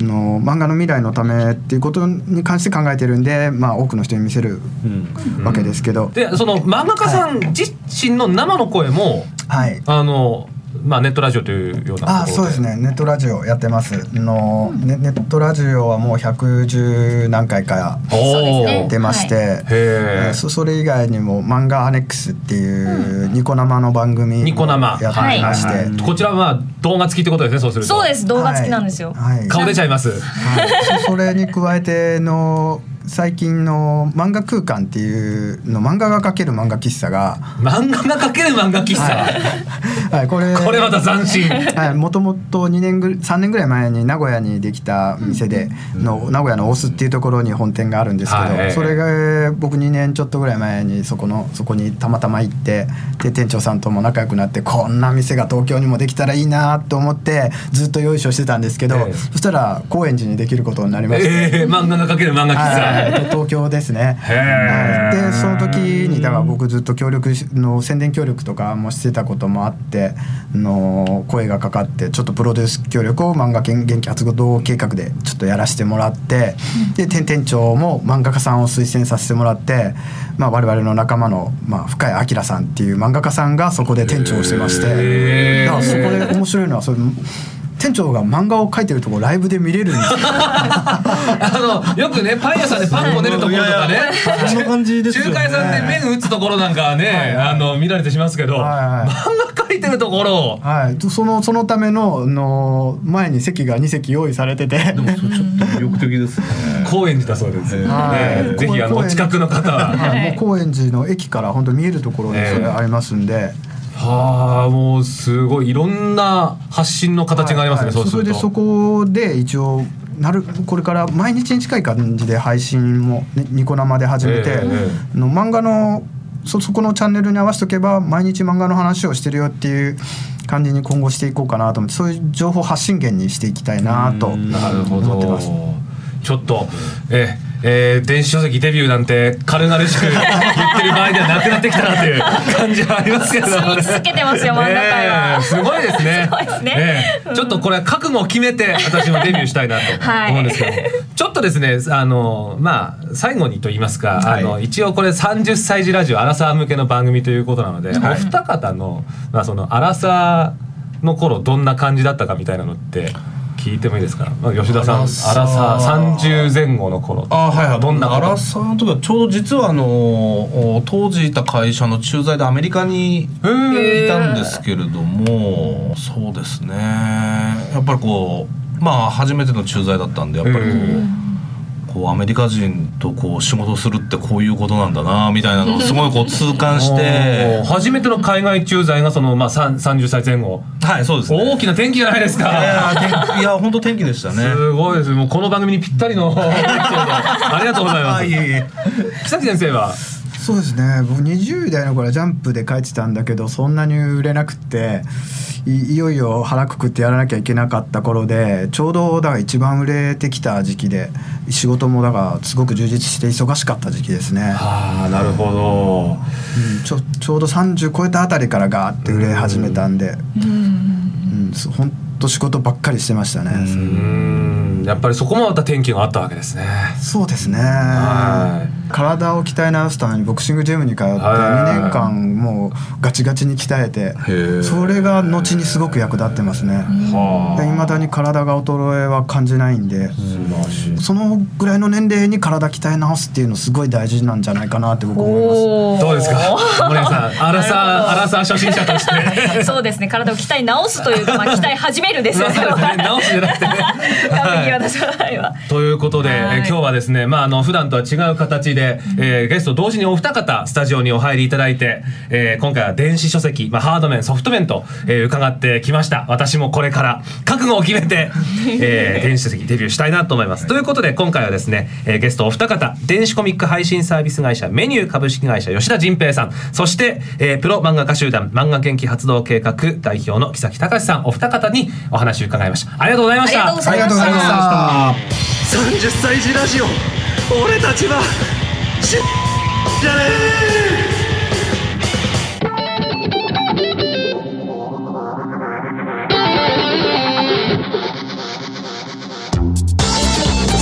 Speaker 4: あの漫画の未来のためっていうことに関して考えてるんで、まあ、多くの人に見せるわけですけど、
Speaker 1: でその漫画家さん自身の生の声も、
Speaker 4: はい。
Speaker 1: あのまあネットラジオというようなところ
Speaker 4: あそうですね。ネットラジオやってます。のネネットラジオはもう110何回か
Speaker 1: おお
Speaker 2: そうですね
Speaker 4: 出まして、
Speaker 1: へえ
Speaker 4: そそれ以外にも漫画アネックスっていうニコ生の番組
Speaker 1: ニコ生
Speaker 4: やってまして、
Speaker 1: はい。こちらはまあ動画付きってことですねそうすると
Speaker 2: そうです。動画付きなんですよ、
Speaker 4: はい。はい
Speaker 1: 顔出ちゃいます。
Speaker 4: はい、そ [laughs] それに加えての最近の漫画空間っていうの漫画が描ける漫画喫茶が、
Speaker 1: 漫画が描ける漫画喫茶、
Speaker 4: はい、これ
Speaker 1: これまた斬新。
Speaker 4: はい、もともと2年ぐ3年ぐらい前に名古屋にできた店での名古屋の大須っていうところに本店があるんですけど、
Speaker 1: はい。
Speaker 4: それが僕2年ちょっとぐらい前にそこのそこにたまたま行ってで店長さんとも仲良くなってこんな店が東京にもできたらいいなと思ってずっとよいしょしてたんですけど、
Speaker 1: ええ。
Speaker 4: そしたら高円寺にできることになりまして。
Speaker 1: えー、漫画が描ける漫画喫茶、
Speaker 4: はい、東京ですね。はい。でその時にだから僕ずっと協力しの宣伝協力とかもしてたこともあっての声がかかってちょっとプロデュース協力を漫画元気発動計画でちょっとやらせてもらってで店店長も漫画家さんを推薦させてもらって、まあ、我々の仲間の、まあ、深谷明さんっていう漫画家さんがそこで店長をしてまして。だからそこで面白いのはそれ店長が漫画を描いてるところライブで見れるんですよ。
Speaker 1: あのよくねパン屋さんでパンこねるところとかね。
Speaker 3: そんな感じですよね。
Speaker 1: 中華屋さんで麺打つところなんかはね、あの見られてしますけど、
Speaker 4: はいはい。
Speaker 1: 漫画描いてるところを。
Speaker 4: はい、そのそのためのの前に席が2席用意されてて、
Speaker 3: ちょっと魅力的ですね。
Speaker 1: 高円寺だそうです、
Speaker 4: はい。
Speaker 1: ねぜひあのお近くの方は。
Speaker 4: はい。もう高円寺の駅から本当見えるところにそれありますんで、
Speaker 1: はあもうすごいいろんな発信の形がありますね、
Speaker 4: はい
Speaker 1: そうすると。
Speaker 4: れでそこで一応なるこれから毎日に近い感じで配信も、ね、ニコ生で始めて、
Speaker 1: ええ
Speaker 4: の漫画のそそこのチャンネルに合わせとけば毎日漫画の話をしてるよっていう感じに今後していこうかなと思ってそういう情報発信源にしていきたいなと思って
Speaker 1: ど
Speaker 4: ます。
Speaker 1: ちょっとええー電子書籍デビューなんて軽々しく言ってる場合ではなくなってきたなという感じはありますけど
Speaker 2: 続けてますよ漫画界は。
Speaker 1: すごいですね。
Speaker 2: すね。
Speaker 1: ええちょっとこれは覚悟を決めて私もデビューしたいなと [laughs]
Speaker 2: はい。
Speaker 1: 思うんですけど、ちょっとですねあのまあ最後にと言いますか、あの一応これ30歳児ラジオアラサー向けの番組ということなので、お二方の,、まあそのアラサーの頃どんな感じだったかみたいなのって聞いてもいいですか、まあ、吉田さんアラサ
Speaker 3: サー
Speaker 1: ー30前後の頃
Speaker 3: あはいはい。
Speaker 1: どんな
Speaker 3: アラサーの時はちょうど実はあのお当時いた会社の駐在でアメリカにいたんですけれどもそうですね。やっぱりこうまあ初めての駐在だったんでやっぱりこう,、こうアメリカ人とこう仕事するってこういうことなんだなみたいなのをすごいこう痛感し
Speaker 1: お
Speaker 3: て。
Speaker 1: ー [laughs] 初めての海外駐在がその、まあ、さん30歳前後。
Speaker 3: はいそうですね。
Speaker 1: 大きな転機じゃないですか。
Speaker 3: いや本当天気でしたね。
Speaker 1: すごいです。もうこの番組にぴったりの [laughs] ありがとうございます。木崎先生は？
Speaker 4: そうですね。僕20代の頃はジャンプで書いてたんだけどそんなに売れなくっていいよいよ腹くくってやらなきゃいけなかった頃でちょうどだから一番売れてきた時期で仕事もだからすごく充実して忙しかった時期ですね、
Speaker 1: ああなるほど。
Speaker 4: うん、ちょちょうど30超えたあたりからガーって売れ始めたんで。うん。そうほんと仕事ばっかりしてましたね、
Speaker 1: うん。やっぱりそこもまた転機があったわけですね。
Speaker 4: そうですね。
Speaker 1: は
Speaker 4: 体を鍛え直すためにボクシングジムに通って
Speaker 1: はい
Speaker 4: 2年間もうガチガチに鍛えて
Speaker 3: ー
Speaker 4: それが後にすごく役立ってますね。
Speaker 1: はい
Speaker 4: まだに体が衰えは感じないんでそのぐらいの年齢に体鍛え直すっていうのすごい大事なんじゃないかなって僕思います。
Speaker 1: どうですか？森山さんアラサーアラサー初心者として。[laughs]
Speaker 2: そうですね体を鍛え直すというか、まあ、鍛え始めるですよ。[laughs] ね
Speaker 1: 直すじゃなくて。ね [laughs]
Speaker 2: 完璧私の場合は。
Speaker 1: ということで、今日はですね、まあ、あの普段とは違う形で、えーゲスト同時にお二方スタジオにお入りいただいて、えー今回は電子書籍、まあ、ハード面ソフト面と、えー伺ってきました。私もこれから覚悟を決めて、[laughs] えー電子書籍デビューしたいなと思います。ということで今回はですね、えーゲストお二方電子コミック配信サービス会社メニュー株式会社吉田仁平さんそして、えープロ漫画家集団漫画元気発動計画代表の木崎隆さんお二方にお話を伺いました。ありがとうございました。
Speaker 2: ありがとうござ
Speaker 4: ありがとうございました。
Speaker 5: 30歳児ラジオ俺たちはし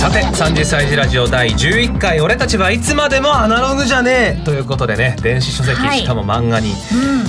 Speaker 1: さて30歳児ラジオ第11回俺たちはいつまでもアナログじゃねえ。ということでね電子書籍、
Speaker 2: はい。
Speaker 1: しかも漫画に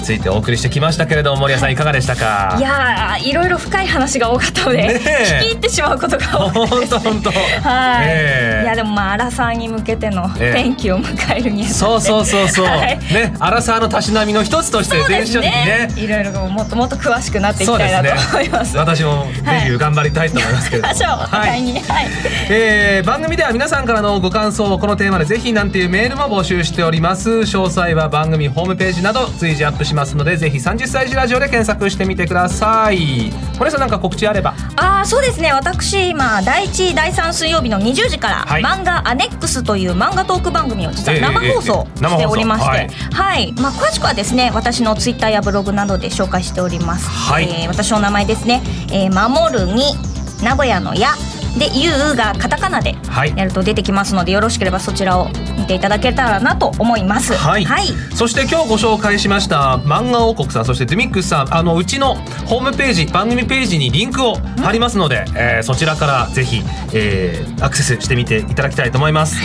Speaker 1: ついてお送りしてきましたけれども森谷さんい。かがでしたか？
Speaker 2: いやーいろいろ深い話が多かったので、
Speaker 1: ねえ。
Speaker 2: 聞き入ってしまうことが多くて
Speaker 1: 本当本当。
Speaker 2: はい、
Speaker 1: ええ。
Speaker 2: いやでもまあアラサーに向けての
Speaker 1: ええ。
Speaker 2: 転機を迎えるにあたって
Speaker 1: そうそうそうそう、
Speaker 2: はい。
Speaker 1: ねアラサーのたしなみの一つとして電子書籍ね。
Speaker 2: ねいろいろもっともっと詳しくなっていきたいなと思います。
Speaker 1: 私もデビュー頑張りたいと思いますけれども、[laughs]
Speaker 2: ましょう、お互いに、はい、
Speaker 1: えー番組では皆さんからのご感想をこのテーマでぜひなんていうメールも募集しております。詳細は番組ホームページなど随時アップしますのでぜひ30歳児ラジオで検索してみてください。森さんなんか告知あれば。
Speaker 2: ああそうですね。私今第1第3水曜日の20時から、
Speaker 1: はい。
Speaker 2: 漫画アネックスという漫画トーク番組を実は
Speaker 1: 生放送。
Speaker 2: しておりまして、
Speaker 1: はい。
Speaker 2: はい、まあ詳しくはですね私のツイッターやブログなどで紹介しております。
Speaker 1: はい。
Speaker 2: えー私の名前ですね、えー、守るに名古屋のやで「ゆう」がカタカナで
Speaker 1: はい。
Speaker 2: やると出てきますのでよろしければそちらを見ていただけたらなと思います。
Speaker 1: はい、そして今日ご紹介しました漫画王国さんそしてドゥミックスさんあのうちのホームページ番組ページにリンクを貼りますので、えーそちらからぜひ、えーアクセスしてみていただきたいと思います、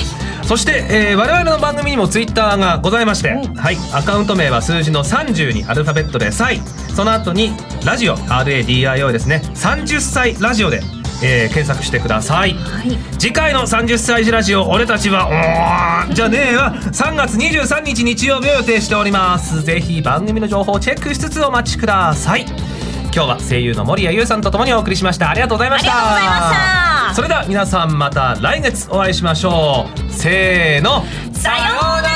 Speaker 1: そして、えー我々の番組にもツイッターがございまして、はい。アカウント名は数字の30にアルファベットで「サイ」その後にラジオ RADIO ですね。30歳ラジオで、えー検索してください。
Speaker 2: はい。
Speaker 1: 次回の30歳児ラジオ俺たちはおーじゃねえわ。3月23日日曜日を予定しております。ぜひ番組の情報をチェックしつつお待ちください。今日は声優の森谷優さんとともにお送りしました。ありがとうございました。
Speaker 2: ありがとうございました。
Speaker 1: それでは皆さんまた来月お会いしましょう。せーの。
Speaker 2: さようなら